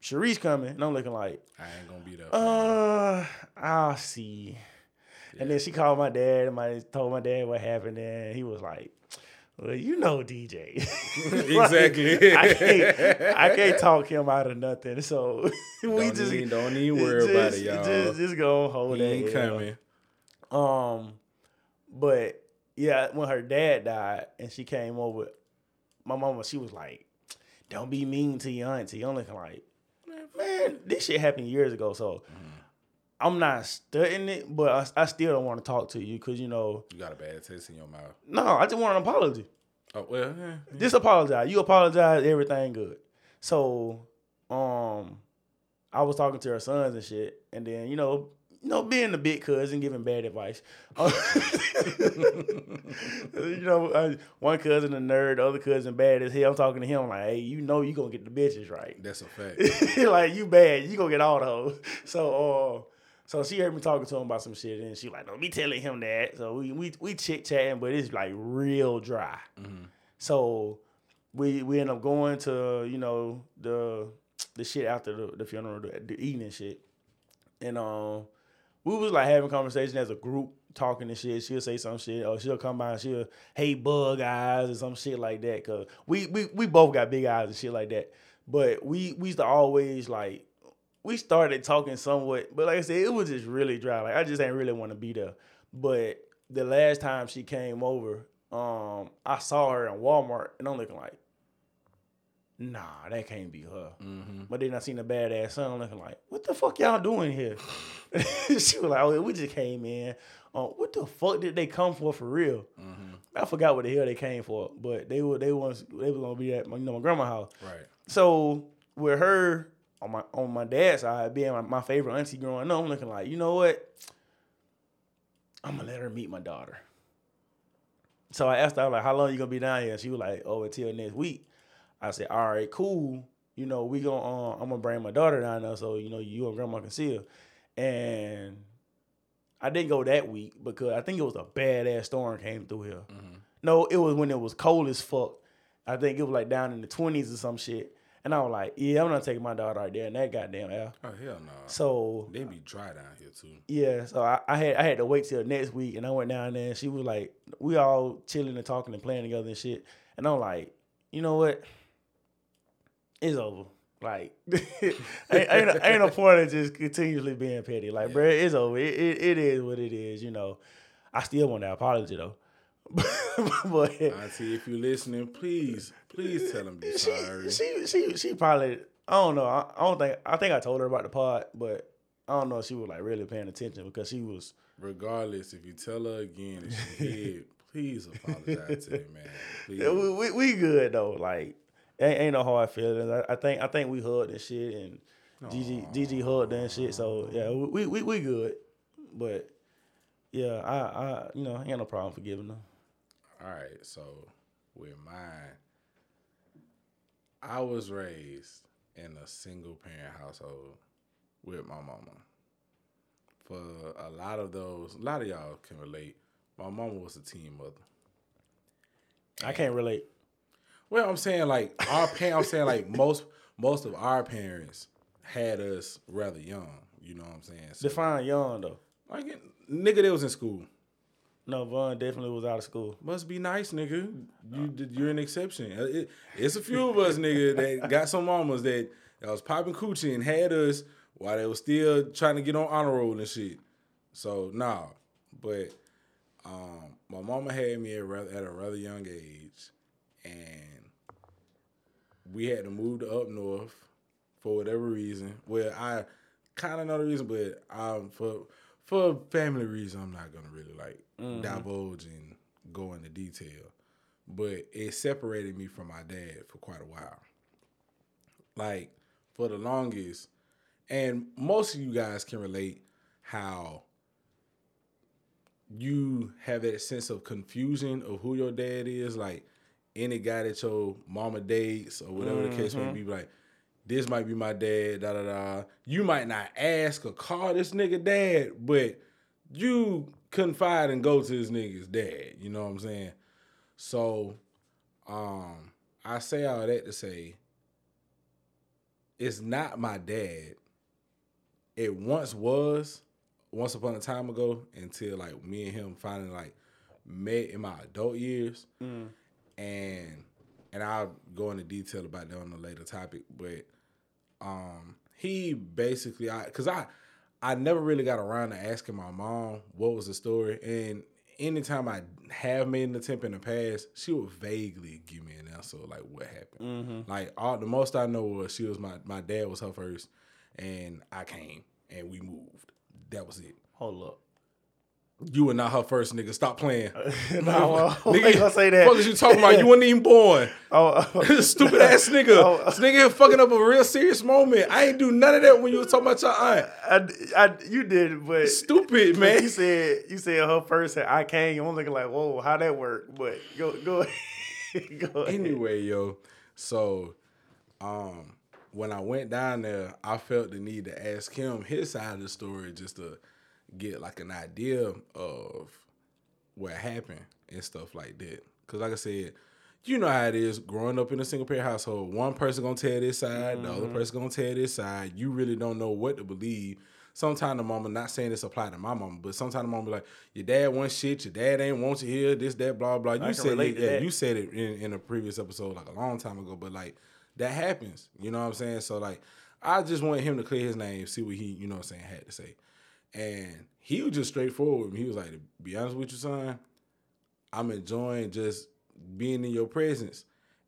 Sharice coming, and I'm looking like, I ain't gonna be there. uh, I'll see. And then she called my dad and my told my dad what happened, and he was like, "Well, you know, DJ, Like, Exactly. I can't, I can't talk him out of nothing. So we Don't just even- don't even worry about it, y'all. Just, just go hold he ain't coming. Um, but yeah, when her dad died and she came over, my mama she was like, "Don't be mean to your auntie." Looking like, man, this shit happened years ago, so. I'm not studying it, but I, I still don't want to talk to you because you know, You got a bad taste in your mouth. no, I just want an apology. Oh well, yeah. Just apologize. You apologize, everything good. So, um, I was talking to her sons and shit, and then you know, you know, being the big cousin, giving bad advice. you know, one cousin a nerd, the other cousin bad as hell. I'm talking to him like, hey, you know, you gonna get the bitches right. That's a fact. like you bad, you gonna get all the hoes. So, uh, so she heard me talking to him about some shit, and she like, don't be telling him that. So we we we chit chatting, but it's like real dry. So we we end up going to you know the the shit after the, the funeral, the, the eating shit, and um we was like having conversation as a group talking and shit. She'll say some shit, or she'll come by and she'll hey bug eyes or some shit like that. Cause we we we both got big eyes and shit like that. But we we used to always like we started talking somewhat, but like I said, it was just really dry. Like I just ain't really want to be there. But the last time she came over, um, I saw her in Walmart, and I'm looking like, nah, that can't be her. But then I seen the badass son, looking like, what the fuck y'all doing here? she was like, oh, we just came in. Um, what the fuck did they come for for real? I forgot what the hell they came for, but they were they was they was gonna be at my, you know my grandma's house. right. So with her on my on my dad's side, being my, my favorite auntie growing up, I'm looking like, you know what? I'm gonna let her meet my daughter. So I asked her like, how long you gonna be down here? And she was like, oh, until next week. I said, all right, cool. you know, we going uh, I'm gonna bring my daughter down there, so you know, you and grandma can see her. And I didn't go that week because I think it was a badass storm came through here. No, it was when it was cold as fuck. I think it was like down in the twenties or some shit. And I was like, yeah, I'm not taking my daughter out there in that goddamn air. Oh hell no. So they be dry down here too. yeah, so I, I had I had to wait till next week, and I went down there, and she was like, we all chilling and talking and playing together and shit, and I'm like, you know what? It's over. Like, ain't, ain't, ain't no point of just continuously being petty. Like, bruh, it's over. It, it, it is what it is. You know, I still want that apology though. but Auntie, if you're listening, please, please tell him you're sorry. she, she she she probably I don't know. I, I don't think I think I told her about the pod, but I don't know if she was like really paying attention because she was Regardless, if you tell her again and she did, please apologize to me, man. Please. We, we, we good though. Like ain't, ain't no hard feelings. I, I think I think we hugged and shit, and Gigi Gigi hugged and shit. So yeah, we, we we good. But yeah, I I you know ain't no problem forgiving them. All right, so with mine, I was raised in a single parent household with my mama. For a lot of those, a lot of y'all can relate. My mama was a teen mother. I can't relate. Well, I'm saying like our parents. I'm saying like most most of our parents had us rather young. You know what I'm saying? So, Define young though. like nigga, that was in school. No, Vaughn definitely was out of school. Must be nice, nigga. You you're an exception. Uh, It- it's a few of us, nigga, that got some mamas that, that was popping coochie and had us while they was still trying to get on honor roll and shit. So nah, but um, my mama had me at, rather, at a rather young age, and we had to move to up north for whatever reason. Well, I kind of know the reason, but um, for for family reasons, I'm not gonna really like mm-hmm. divulge and go into detail. But it separated me from my dad for quite a while. Like for the longest, and most of you guys can relate how you have that sense of confusion of who your dad is. Like any guy that your mama dates or whatever the case may mm-hmm. be, like this might be my dad. Da da da. You might not ask or call this nigga dad, but you confide and go to this nigga's dad. You know what I'm saying? So, um, I say all that to say it's not my dad. It once was, once upon a time ago, until like me and him finally like met in my adult years, and and I'll go into detail about that on a later topic. But um, he basically, I because I I never really got around to asking my mom what was the story, and anytime I have made an attempt in the past, she would vaguely give me an answer like what happened. Mm-hmm. Like all the most I know was she was my my dad was her first, and I came and we moved. That was it. Hold up. You were not her first nigga. Stop playing. No, well, I gonna say that. Fuck is you talking about? You wasn't even born. Oh, oh. Stupid ass nigga. Oh. This nigga here fucking up a real serious moment. I ain't do none of that when you was talking about your aunt. I, I, you did, but Stupid, man. You said you said her first and I came. I'm looking like, whoa, how that work? But go go go ahead. Anyway, yo, so um when I went down there, I felt the need to ask him his side of the story just to get like an idea of what happened and stuff like that. Cause like I said, you know how it is growing up in a single parent household. One person gonna tell this side, the other person gonna tell this side. You really don't know what to believe. Sometimes the mama, not saying this apply to my mama, but sometimes the mama be like, your dad wants shit, your dad ain't want you here, this, that, blah, blah. You said it, yeah, you said it in, in a previous episode like a long time ago, but like that happens. You know what I'm saying? So like I just want him to clear his name, see what he, you know what I'm saying, had to say. And he was just straightforward with me. He was like, to be honest with you, son, I'm enjoying just being in your presence.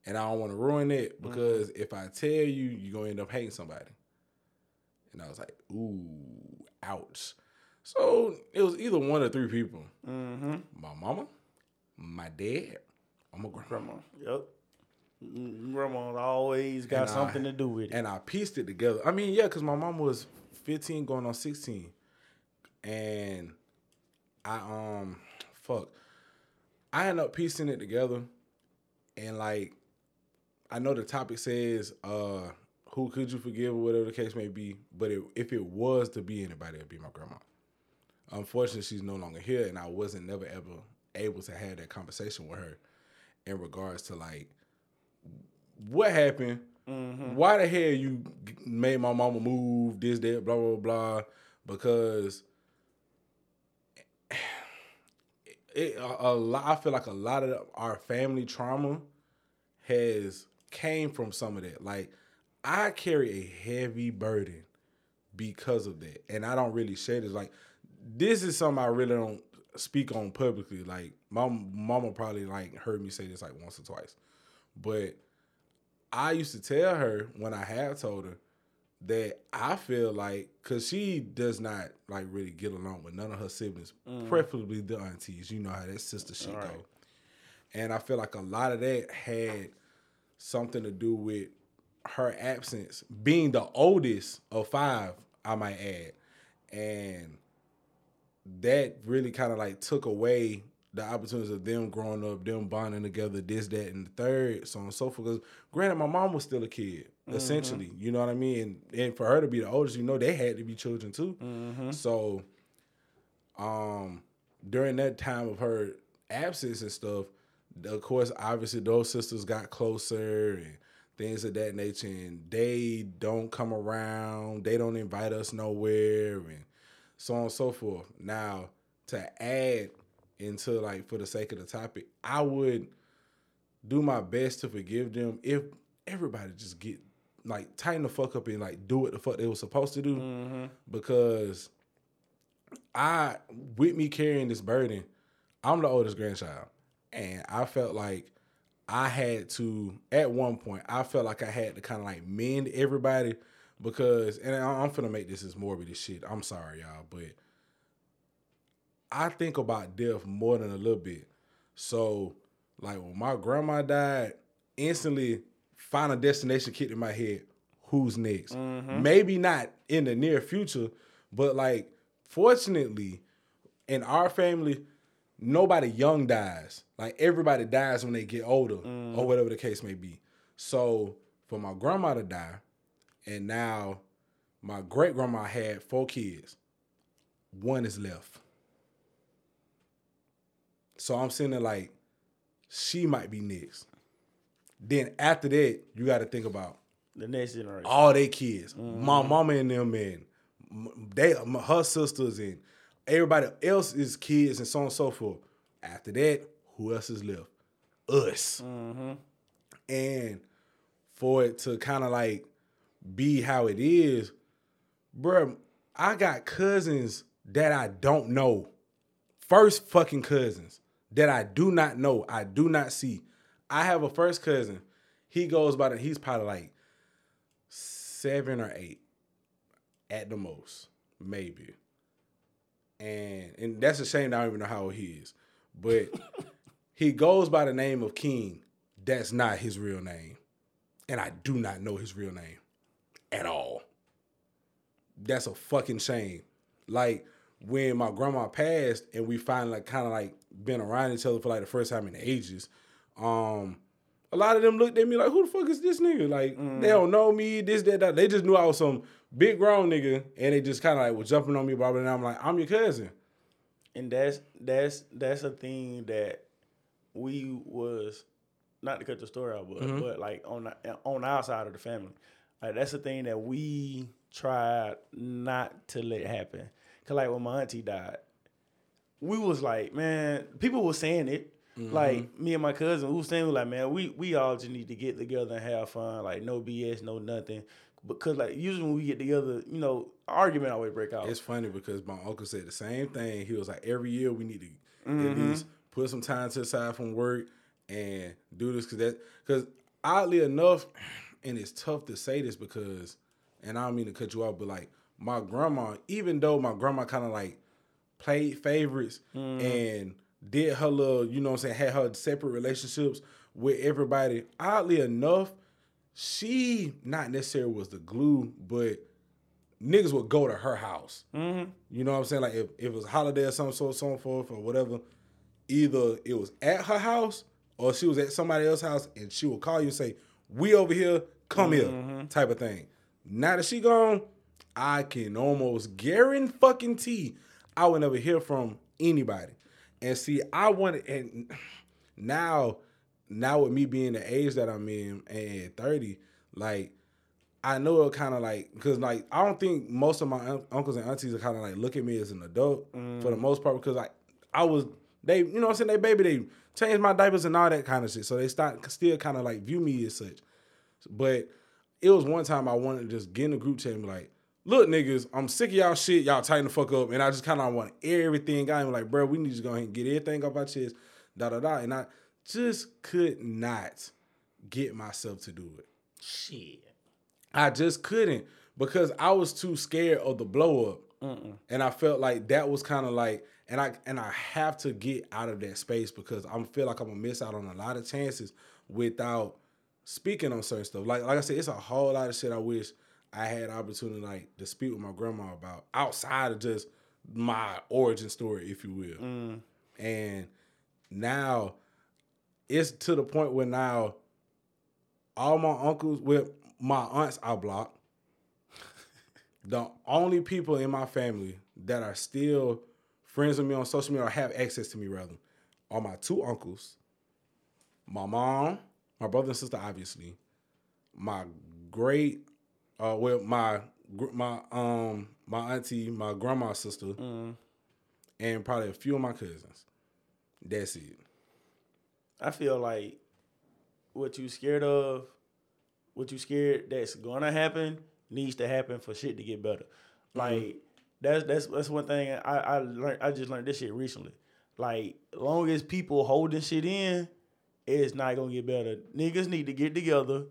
And I don't want to ruin it because if I tell you, you're gonna end up hating somebody. And I was like, ooh, ouch. So it was either one or three people. Mm-hmm. My mama, my dad, or my grandma. Yep. Mm, Grandma always got And I- something to do with it. And I pieced it together. I mean, yeah, because my mom was 15 going on 16. And I um fuck. I ended up piecing it together. And like I know the topic says uh who could you forgive or whatever the case may be. But it, if it was to be anybody, it'd be my grandma. Unfortunately, she's no longer here, and I wasn't never ever able to have that conversation with her in regards to like what happened. Why the hell you made my mama move this that blah blah blah because it, a, a lot. I feel like a lot of our family trauma has came from some of that. Like I carry a heavy burden because of that, and I don't really share this. Like this is something I really don't speak on publicly. Like my mama probably like heard me say this like once or twice, but I used to tell her when I have told her that I feel like because she does not like really get along with none of her siblings, mm. preferably the aunties. You know how that sister shit Right. go. And I feel like a lot of that had something to do with her absence, being the oldest of five, I might add. And that really kind of like took away the opportunities of them growing up, them bonding together, this, that, and the third, so on and so forth. Because granted, my mom was still a kid, essentially. You know what I mean? And, and for her to be the oldest, you know, they had to be children too. So um during that time of her absence and stuff, of course, obviously those sisters got closer and things of that nature. And they don't come around, they don't invite us nowhere, and so on and so forth. Now, to add into like for the sake of the topic, I would do my best to forgive them if everybody just get like tighten the fuck up and like do what the fuck they were supposed to do mm-hmm. because I with me carrying this burden, I'm the oldest grandchild, and I felt like I had to at one point. I felt like I had to kind of like mend everybody because, and I'm gonna make this as morbid as shit. I'm sorry, y'all, but I think about death more than a little bit. So, like when my grandma died, instantly final destination kicked in my head. Who's next? Mm-hmm. Maybe not in the near future, but like fortunately, in our family, nobody young dies. Like everybody dies when they get older, or mm. whatever the case may be. So for my grandma to die, and now my great grandma had four kids. One is left. So I'm sitting there like, she might be next. Then after that, you got to think about The next generation. all they kids, my mm-hmm. mama and them, and they, her sisters, and everybody else's kids, and so on and so forth. After that, who else is left? Us. Mm-hmm. And for it to kind of like be how it is, bruh, I got cousins that I don't know. First fucking cousins that I do not know, I do not see. I have a first cousin. He goes by the, he's probably like seven or eight at the most, maybe. And and that's a shame that I don't even know how old he is. But he goes by the name of King. That's not his real name. And I do not know his real name at all. That's a fucking shame. Like when my grandma passed and we finally like kind of like been around each other for like the first time in ages, um, a lot of them looked at me like, who the fuck is this nigga? Like, they don't know me, this, that, that. They just knew I was some big grown nigga and they just kind of like were jumping on me, blah, blah, and I'm like, I'm your cousin. and that's that's that's a thing that we was not to cut the story out, but Mm-hmm. but like on the, on our side of the family, like that's the thing that we tried not to let happen. Cause like when my auntie died, we was like, man, people were saying it. Mm-hmm. Like me and my cousin, we was saying like, man, we we all just need to get together and have fun. Like no BS, no nothing. Because like usually when we get together, you know, argument always break out. It's funny because my uncle said the same thing. He was like, every year we need to Mm-hmm. at least put some time to the side from work and do this because that because oddly enough, and it's tough to say this because, and I don't mean to cut you off, but like my grandma, even though my grandma kind of like played favorites and did her little, you know what I'm saying, had her separate relationships with everybody, oddly enough, she not necessarily was the glue, but niggas would go to her house. Mm-hmm. You know what I'm saying? Like if, if it was a holiday or something, so so on forth or whatever, either it was at her house or she was at somebody else's house and she would call you and say, We over here, come here, mm-hmm. type of thing. Now that she gone, I can almost guarantee I will never hear from anybody. And see, I wanted, and now, now with me being the age that I'm in and 30, like I know it kind of like because like I don't think most of my un- uncles and aunties are kind of like look at me as an adult for the mm. most part because like I was they you know what I'm saying they baby they changed my diapers and all that kind of shit so they start still kind of like view me as such, but it was one time I wanted to just get in a group chat and be like. Look, niggas, I'm sick of y'all shit. Y'all tighten the fuck up. And I just kind of want everything. And like, bro, we need to go ahead and get everything off our chest. Da da da. And I just could not get myself to do it. Shit. I just couldn't because I was too scared of the blow up, and I felt like that was kind of like, and I and I have to get out of that space because I'm feel like I'm gonna miss out on a lot of chances without speaking on certain stuff. Like like I said, it's a whole lot of shit I wish I had opportunity to like speak with my grandma about outside of just my origin story, if you will. Mm. And now it's to the point where now all my uncles with my aunts I blocked. the only people in my family that are still friends with me on social media or have access to me rather are my two uncles, my mom, my brother and sister, obviously, my great, uh, well, my my um my auntie, my grandma's sister, and probably a few of my cousins. That's it. I feel like what you scared of, what you scared that's gonna happen needs to happen for shit to get better. Like that's that's that's one thing I I learned. I just learned this shit recently. Like long as people holding shit in, it's not gonna get better. Niggas need to get together,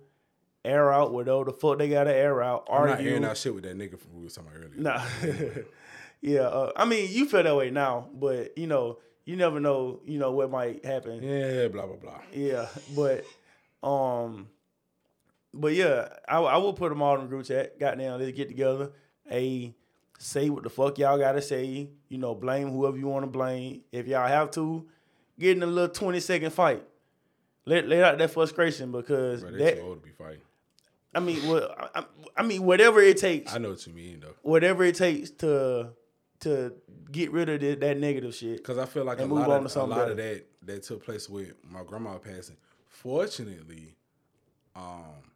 air out whatever the fuck they gotta air out. I'm not airing out shit with that nigga from we was talking about earlier. Nah. yeah, uh, I mean, you feel that way now, but you know, you never know, you know, what might happen. Yeah, blah blah blah. Yeah, but um, but yeah, I I will put them all in the group chat. Goddamn, let's get together. Hey, say what the fuck y'all gotta say. You know, blame whoever you want to blame. If y'all have to, get in a little twenty second fight. Let let out that frustration because Bro, they that too old to be fighting. I mean, what I, I mean, whatever it takes I know what you mean though, whatever it takes to to get rid of the, that negative shit. because I feel like a lot, of, a lot of that that took place with my grandma passing. Fortunately, um,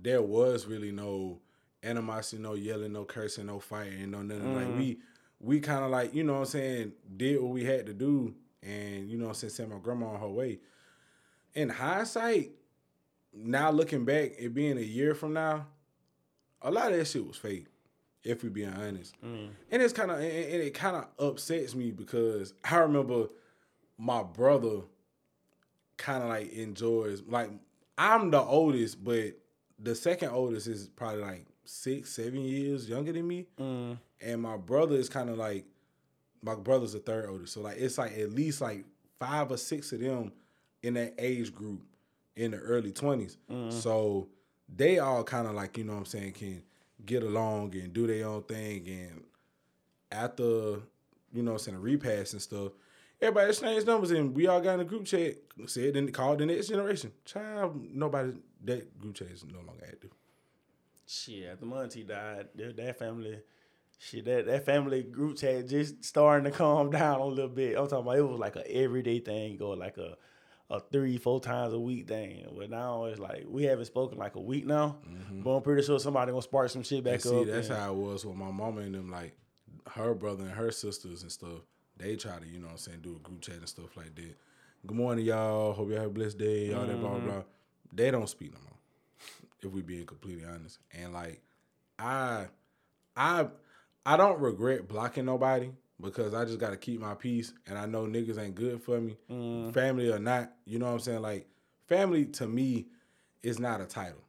there was really no animosity, no yelling, no cursing, no fighting, no nothing. Mm-hmm. Like we we kind of like you know what I'm saying did what we had to do, and you know what I'm saying sent my grandma on her way. In hindsight, now looking back, it being a year from now, a lot of that shit was fake. If we being honest, Mm. and it's kind of and and it kind of upsets me because I remember my brother kind of like enjoys like I'm the oldest, but the second oldest is probably like six, seven years younger than me, Mm. and my brother is kind of like my brother's the third oldest, so like it's like at least like five or six of them in that age group in the early 20s. Mm. So they all kind of like, you know what I'm saying, can get along and do their own thing. And after, you know what I'm saying, a repass and stuff, everybody exchanged numbers and we all got in a group chat, said, and called the next generation. Child, nobody, that group chat is no longer active. Shit, after Monty died, that, that family, shit, that, that family group chat just starting to calm down a little bit. I'm talking about it was like a everyday thing, or like a a three, four times a week thing. But now it's like we haven't spoken like a week now. Mm-hmm. But I'm pretty sure somebody gonna spark some shit back And see, up. that's and- how it was with my mama and them, like her brother and her sisters and stuff. They try to, you know what I'm saying, do a group chat and stuff like that. Good morning, y'all. Hope y'all have a blessed day. All that blah, blah, mm-hmm. blah. They don't speak no more. If we being completely honest. And like I I I don't regret blocking nobody because I just gotta keep my peace and I know niggas ain't good for me. Mm. Family or not, you know what I'm saying? Like family to me is not a title.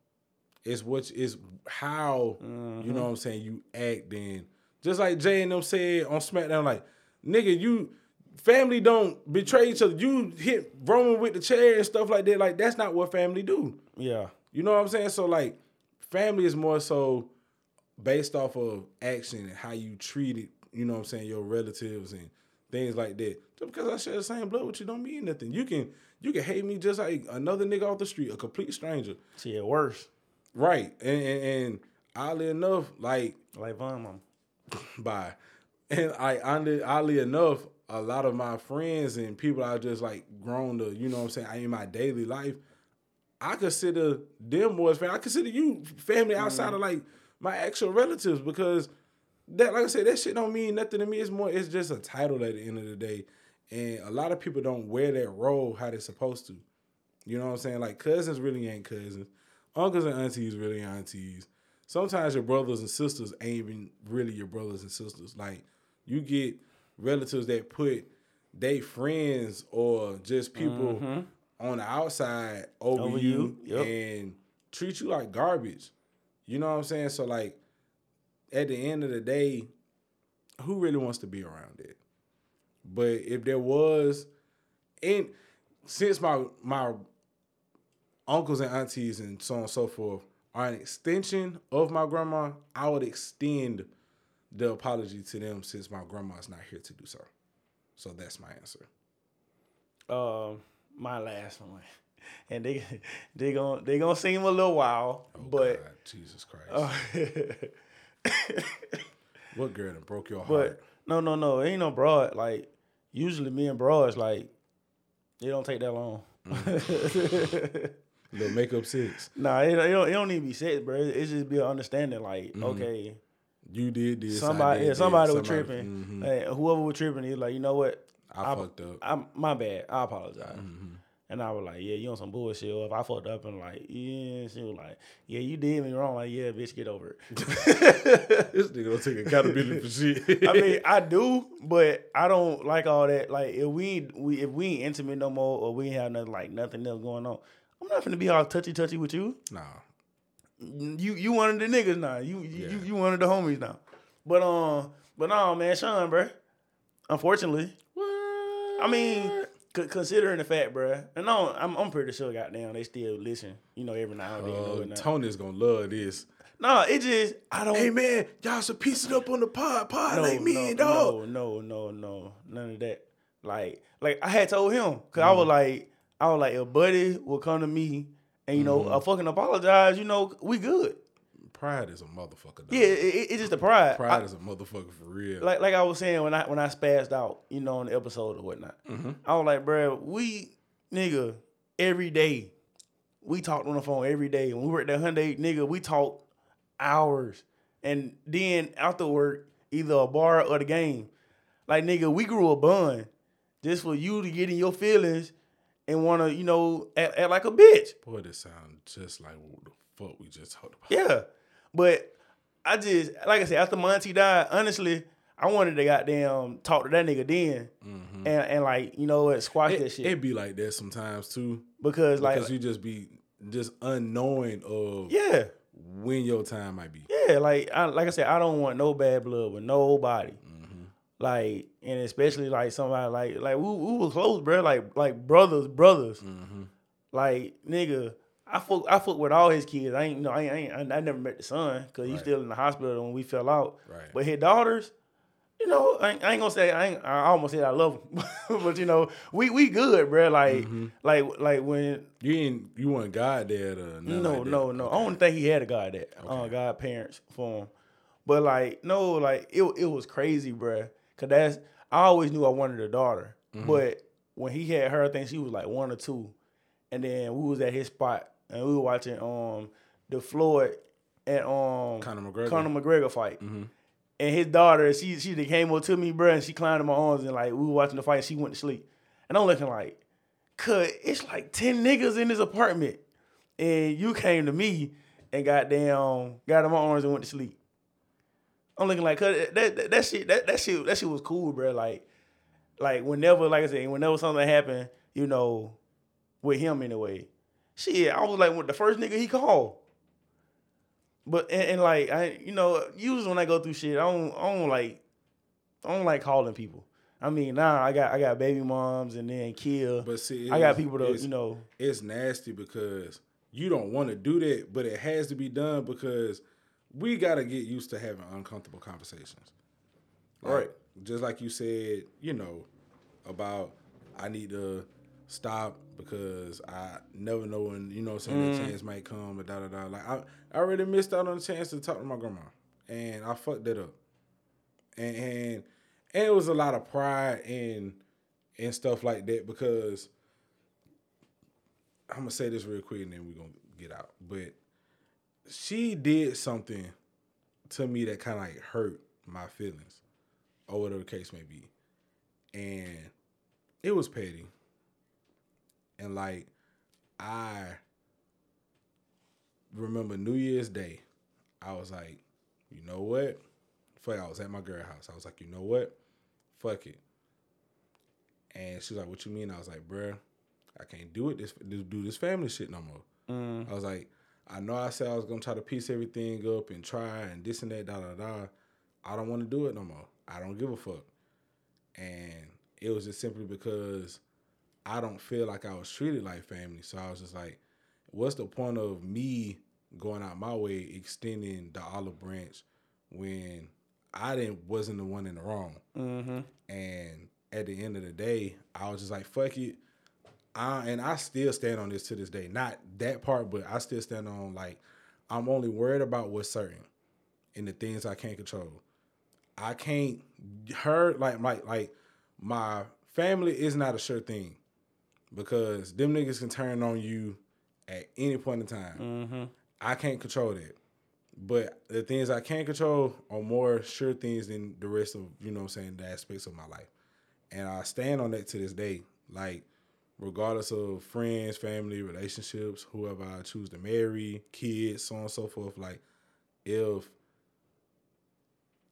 It's what is how you know mm-hmm. what I'm saying you act and just like Jay and them said on SmackDown, like nigga, you family don't betray each other. You hit Roman with the chair and stuff like that. Like that's not what family do. yeah. You know what I'm saying? So like family is more so based off of action and how you treat it, you know what I'm saying, your relatives and things like that. Just because I share the same blood with you don't mean nothing. You can you can hate me just like another nigga off the street, a complete stranger. Shit, worse. right, and, and, and oddly enough, like Like Von Mom. by, and I oddly, oddly enough, a lot of my friends and people I just like grown to, you know what I'm saying, I in my daily life, I consider them boys family. I consider you family outside mm-hmm. of like my actual relatives because that, like I said, that shit don't mean nothing to me. It's more, it's just a title at the end of the day, and a lot of people don't wear that role how they're supposed to. You know what I'm saying? Like cousins really ain't cousins. Uncles and aunties really aunties. Sometimes your brothers and sisters ain't even really your brothers and sisters. Like you get relatives that put they friends or just people mm-hmm. on the outside over, Over you, you, yep. and treat you like garbage. You know what I'm saying? So like at the end of the day, who really wants to be around it? But if there was, and since my my uncles and aunties and so on and so forth are an extension of my grandma, I would extend the apology to them since my grandma's not here to do so. So that's my answer. Um, my last one, and they they gonna they gonna seem a little wild, but God, Jesus Christ. uh, what girl that broke your heart? but no no no, it ain't no broad. Like usually me and broads like it don't take that long. the makeup six. nah, it, it don't it don't need to be sex, bro. It just be an understanding. Like okay, You did this. Somebody did yeah, somebody was tripping. Mhm. Hey, whoever was tripping, he's like, you know what? I, fucked up. I'm my bad. I apologize. Mm-hmm. And I was like, yeah, you on some bullshit. Or if I fucked up and like, yeah, she was like, yeah, you did me wrong. Like, yeah, bitch, get over it. this nigga don't take accountability for shit. I mean, I do, but I don't like all that. Like, if we we if we ain't intimate no more, or we ain't have nothing like nothing else going on, I'm not gonna be all touchy touchy with you. nah. You you one of the niggas now. You you Yeah. you one of the homies now. But um, but no, man, Sean, bro. Unfortunately, what? I mean, c- considering the fact, bruh, and no, I'm I'm pretty sure, goddamn, they still listen. You know, every now and then. Uh, and. Tony's gonna love this. No, it just I don't. Hey man, y'all should piece it up on the pod. Pod no, like me, no, dog. no, no, no, no, none of that. Like, like I had told him because I was like, I was like, if Buddy will come to me and you know, I fucking apologize. You know, we good. Pride is a motherfucker. Dog. Yeah, it, it- it's just the pride. pride I- is a motherfucker for real. like like I was saying when I when I spazzed out, you know, on the episode or whatnot. Mm-hmm. I was like, bro, we nigga every day, we talked on the phone every day. When we were at the Hyundai, nigga, we talked hours, and then after work, either a bar or the game. Like nigga, we grew a bond just for you to get in your feelings and want to, you know, act, act like a bitch. Boy, this sound just like what the fuck we just talked about. Yeah. But I just like I said, after Monty died, honestly, I wanted to goddamn talk to that nigga then. And and like, you know what, squash that It, shit. it be like that sometimes too, because like because you just be just unknowing of Yeah. when your time might be. Yeah, like I like I said, I don't want no bad blood with nobody. Mm-hmm. Like and especially like somebody like like we, we were close, bro. Like like brothers, brothers. Mm-hmm. Like nigga, I fuck I fuck with all his kids. I ain't you know I ain't, I, ain't, I never met the son because he's Right. still in the hospital when we fell out. Right. But his daughters, you know, I ain't, I ain't gonna say I ain't. I almost said I love them, but you know, we we good, bro. Like Mm-hmm. like like when You ain't you want God to nothing no, like no, no. I don't think he had a god that uh, god parents for him. But like, no, like it it was crazy, bruh. Cause that's I always knew I wanted a daughter. Mm-hmm. But when he had her, I think she was like one or two. And then we was at his spot and we were watching um the Floyd and um Conor McGregor. Conor McGregor fight. Mm-hmm. And his daughter, she she came up to me, bruh, and she climbed in my arms and like we were watching the fight. And she went to sleep, and I'm looking like, cause it's like ten niggas in this apartment, and you came to me and got down, got in my arms and went to sleep. I'm looking like, cause that that, that shit that, that shit that shit was cool, bruh. Like, like whenever, like I said, whenever something happened, you know, with him anyway. Shit, I was like the first nigga he called. But and, and like I, you know, usually when I go through shit, I don't, I don't like, I don't like calling people. I mean, nah, I got, I got baby moms and then kill. But see, I got people to, you know, it's nasty because you don't want to do that, but it has to be done because we got to get used to having uncomfortable conversations. Like, Right. Just like you said, you know, about I need to stop because I never know when you know what I'm saying mm. the chance might come and da da da. Like I, I already missed out on the chance to talk to my grandma, and I fucked that up. And and, and it was a lot of pride and and stuff like that because I'm gonna say this real quick and then we're gonna get out. But she did something to me that kind of like hurt my feelings, or whatever the case may be, and it was petty. And like I remember New Year's Day, I was like, you know what? Fuck, I was at my girl house. I was like, you know what? Fuck it. And she was like, "What you mean?" I was like, "Bruh, I can't do it. This do this family shit no more." Mm. I was like, "I know I said I was gonna try to piece everything up and try and this and that, da da da. I don't want to do it no more. I don't give a fuck." And it was just simply because I don't feel like I was treated like family. So I was just like, "What's the point of me going out my way extending the olive branch when I didn't wasn't the one in the wrong?" Mm-hmm. And at the end of the day, I was just like, fuck it. I, and I still stand on this to this day. Not that part, but I still stand on like I'm only worried about what's certain and the things I can't control. I can't her like like like my family is not a sure thing because them niggas can turn on you at any point in time. Mm-hmm. I can't control that. But the things I can control are more sure things than the rest of, you know what I'm saying, the aspects of my life. And I stand on that to this day. Like, regardless of friends, family, relationships, whoever I choose to marry, kids, so on and so forth. Like, if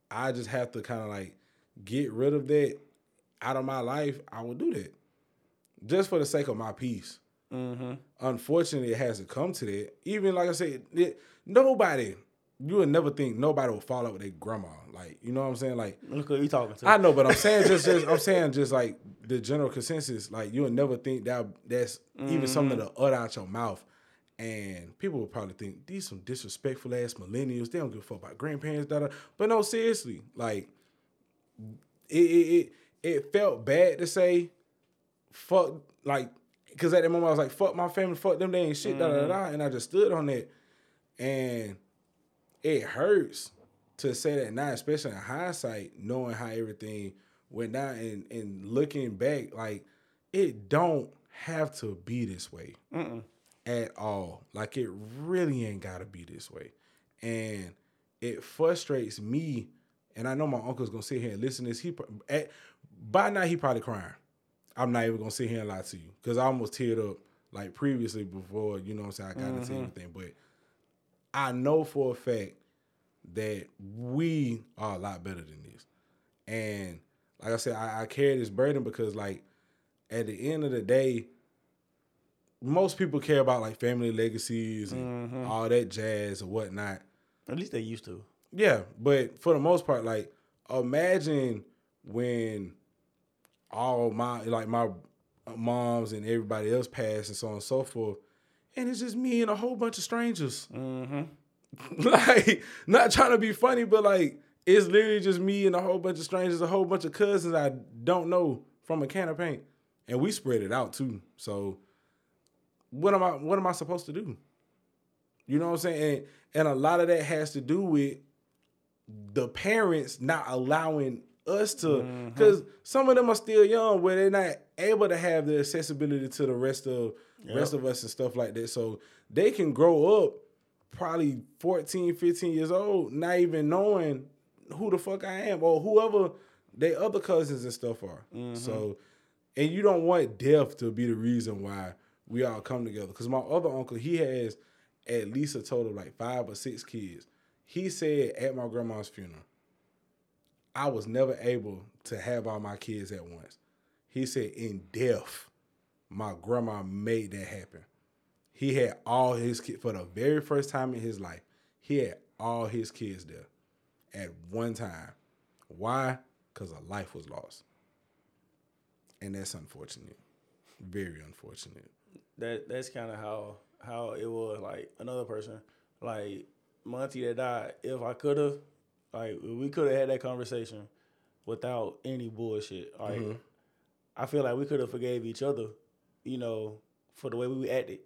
I just have to kind of like get rid of that out of my life, I will do that. Just for the sake of my peace. Mm-hmm. Unfortunately, it hasn't come to that. Even like I said, it, nobody, you would never think nobody would fall out with their grandma. Like, you know what I'm saying? Like, Look who you talking to. I know, but I'm saying just, just I'm saying just like the general consensus. Like you would never think that that's even something mm-hmm. to utter out your mouth, and people would probably think these some disrespectful ass millennials. They don't give a fuck about grandparents. Da, da. But no, seriously, like it it it, it felt bad to say fuck like because at that moment I was like fuck my family, fuck them, they ain't shit. Da da da, mm-hmm. and I just stood on it. and it hurts to say that now, especially in hindsight, knowing how everything went down and, and looking back, like it don't have to be this way at all. Like it really ain't gotta be this way. And it frustrates me. And I know my uncle's gonna sit here and listen to this. He at, by now he probably crying. I'm not even gonna sit here and lie to you. Cause I almost teared up like previously before, you know what I'm saying, I got into mm-hmm. everything. But I know for a fact that we are a lot better than this. And like I said, I, I carry this burden because like at the end of the day, most people care about like family legacies and mm-hmm. all that jazz or whatnot. At least they used to. Yeah, but for the most part, like imagine when all my like my moms and everybody else passed and so on and so forth, and it's just me and a whole bunch of strangers. Mm-hmm. like not trying to be funny, but like it's literally just me and a whole bunch of strangers, a whole bunch of cousins I don't know from a can of paint, and we spread it out too. So what am I? What am I supposed to do? You know what I'm saying? And, and a lot of that has to do with the parents not allowing us to, mm-hmm. because some of them are still young, where they're not able to have the accessibility to the rest of rest of us and stuff like that. So they can grow up probably 14, 15 years old, not even knowing who the fuck I am or whoever their other cousins and stuff are. Mm-hmm. So, and you don't want death to be the reason why we all come together. Because my other uncle, he has at least a total of like five or six kids. He said at my grandma's funeral, I was never able to have all my kids at once. He said in death, my grandma made that happen. He had all his kids for the very first time in his life. He had all his kids there at one time. Why? Because a life was lost. And that's unfortunate. Very unfortunate. That that's kind of how how it was. Like another person, like Monty that died. If I could have, like we could have had that conversation without any bullshit. Like mm-hmm. I feel like we could have forgave each other you know, for the way we acted.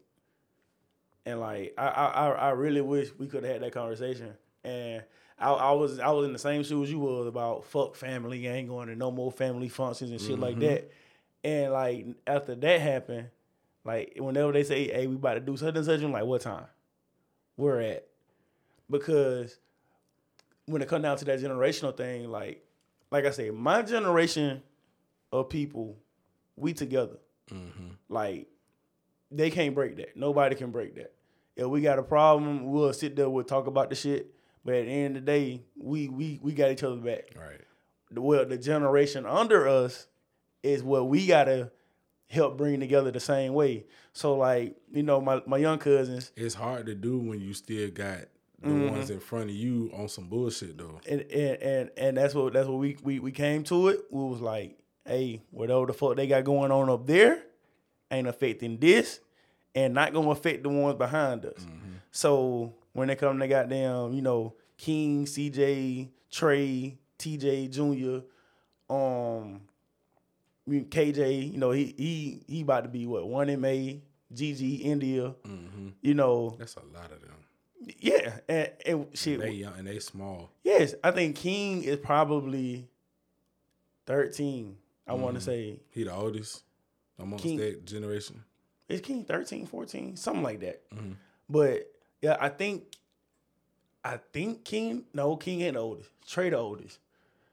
And like I I I I really wish we could have had that conversation. And I, I was I was in the same shoes you was about fuck family, ain't going to no more family functions and shit like mm-hmm. that. And like after that happened, like whenever they say, "Hey, we about to do such and such," I'm like, "What time? We're at?" Because when it comes down to that generational thing, like like I said, my generation of people, we together. Mm-hmm. Like they can't break that. Nobody can break that. If we got a problem, we'll sit there, we'll talk about the shit. But at the end of the day, we we we got each other back. Right. The well, the generation under us is what we gotta help bring together the same way. So like, you know, my, my young cousins, It's hard to do when you still got the Mm-hmm. ones in front of you on some bullshit though. and and and, and that's what that's what we, we we came to it. We was like, hey, whatever the fuck they got going on up there ain't affecting this and not gonna affect the ones behind us. So when they come to goddamn, you know, King, CJ, Trey, TJ Jr., um KJ, you know, he he he about to be what, one in May, GG, India, you know, That's a lot of them. Yeah, and, and shit. They young and they small. Yes, I think King is probably 13. I want to say. He the oldest amongst King- that generation. Is King 13, 14? Something like that. But yeah, I think I think King no, King ain't the oldest. Trey the oldest.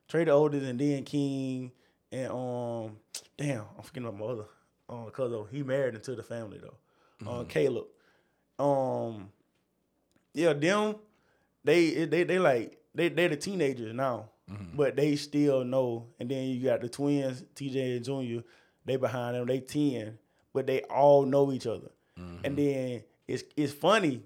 Trey the oldest and then King and um damn, I'm forgetting about my mother. Um, cause though he married into the family though. Uh, Caleb. Um yeah, them they they they like they they the teenagers now, mm-hmm. but they still know. And then you got the twins, TJ and Junior. They behind them. They ten, but they all know each other. Mm-hmm. And then it's it's funny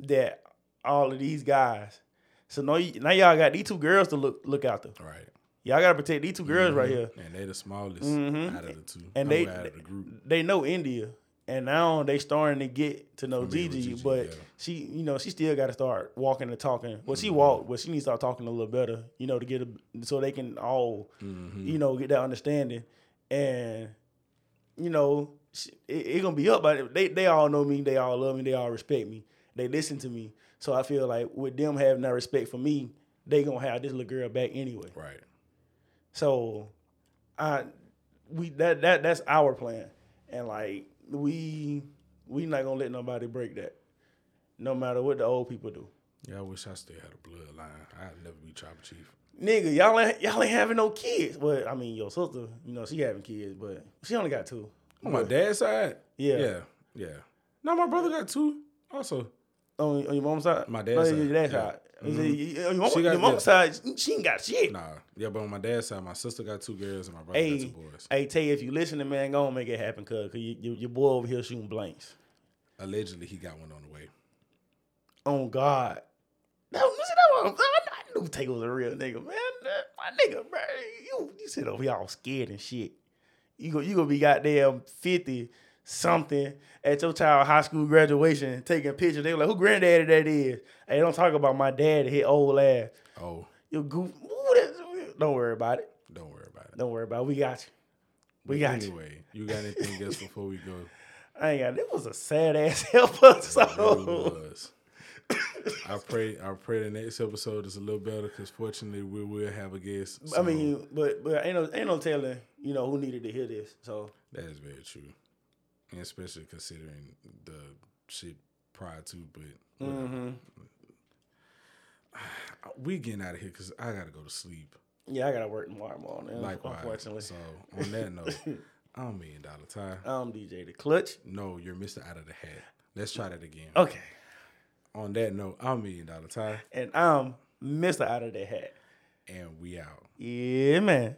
that all of these guys. So now, y- now y'all got these two girls to look look after. Right. Y'all gotta protect these two girls right mm-hmm. here. And they the smallest out of the two. Mm-hmm. And they out of the they know India, and now they starting to get to know Gigi. Gigi, but yeah. she, you know, she still got to start walking and talking. Well, Mm-hmm. she walked, but she needs to start talking a little better. You know, to get a, so they can all, Mm-hmm. you know, get that understanding. And you know, she- it, it gonna be up. But they they all know me. They all love me. They all respect me. They listen to me. So I feel like with them having that respect for me, they gonna have this little girl back anyway. Right. So, I we that that that's our plan, and like we we not gonna let nobody break that, no matter what the old people do. Yeah, I wish I still had a bloodline. I'd never be tribal chief. Nigga, y'all ain't y'all ain't having no kids. But I mean, your sister, you know, she having kids, but she only got two. On my dad's side? Yeah. Yeah. Yeah. No, my brother got two also. On, on your mom's side, My dad's oh, No, side, Your dad's yeah. side. Mm-hmm. It- your, mama, She got- your mom's side, she ain't got shit. Nah. Yeah, but on my dad's side, my sister got two girls and my brother got two boys. hey, you if you listening, man, go and make it happen, cuz you, you, your boy over here shooting blanks. Allegedly, he got one on the way. Oh God. That, was- that was, I knew Tay was a real nigga, man. My nigga, bro. You, you sit over here all scared and shit. You go, you gonna be goddamn 50 something at your child high school graduation taking pictures. They were like, who granddaddy that is? Hey, don't talk about my dad hit old ass. Oh, You goof. Don't worry about it. don't worry about it. Don't worry about it. We got you. We got you. anyway, you got anything else before we go? I ain't got. It was a sad ass episode. It really was. I pray. I pray the next episode is a little better because fortunately we will have a guest. I mean, but but ain't no ain't no telling, you know, who needed to hear this. So that is very true, and especially considering the shit prior to. But. Mm-hmm. we getting out of here because I gotta go to sleep. yeah, I gotta work tomorrow morning. Likewise. unfortunately. So on that note, I'm Million Dollar Ty. I'm DJ the Clutch. No, you're Mr. Out of the Hat. Let's try that again. Okay, On that note, I'm Million Dollar Ty, and I'm Mister Out of the Hat. and we out. Yeah, man.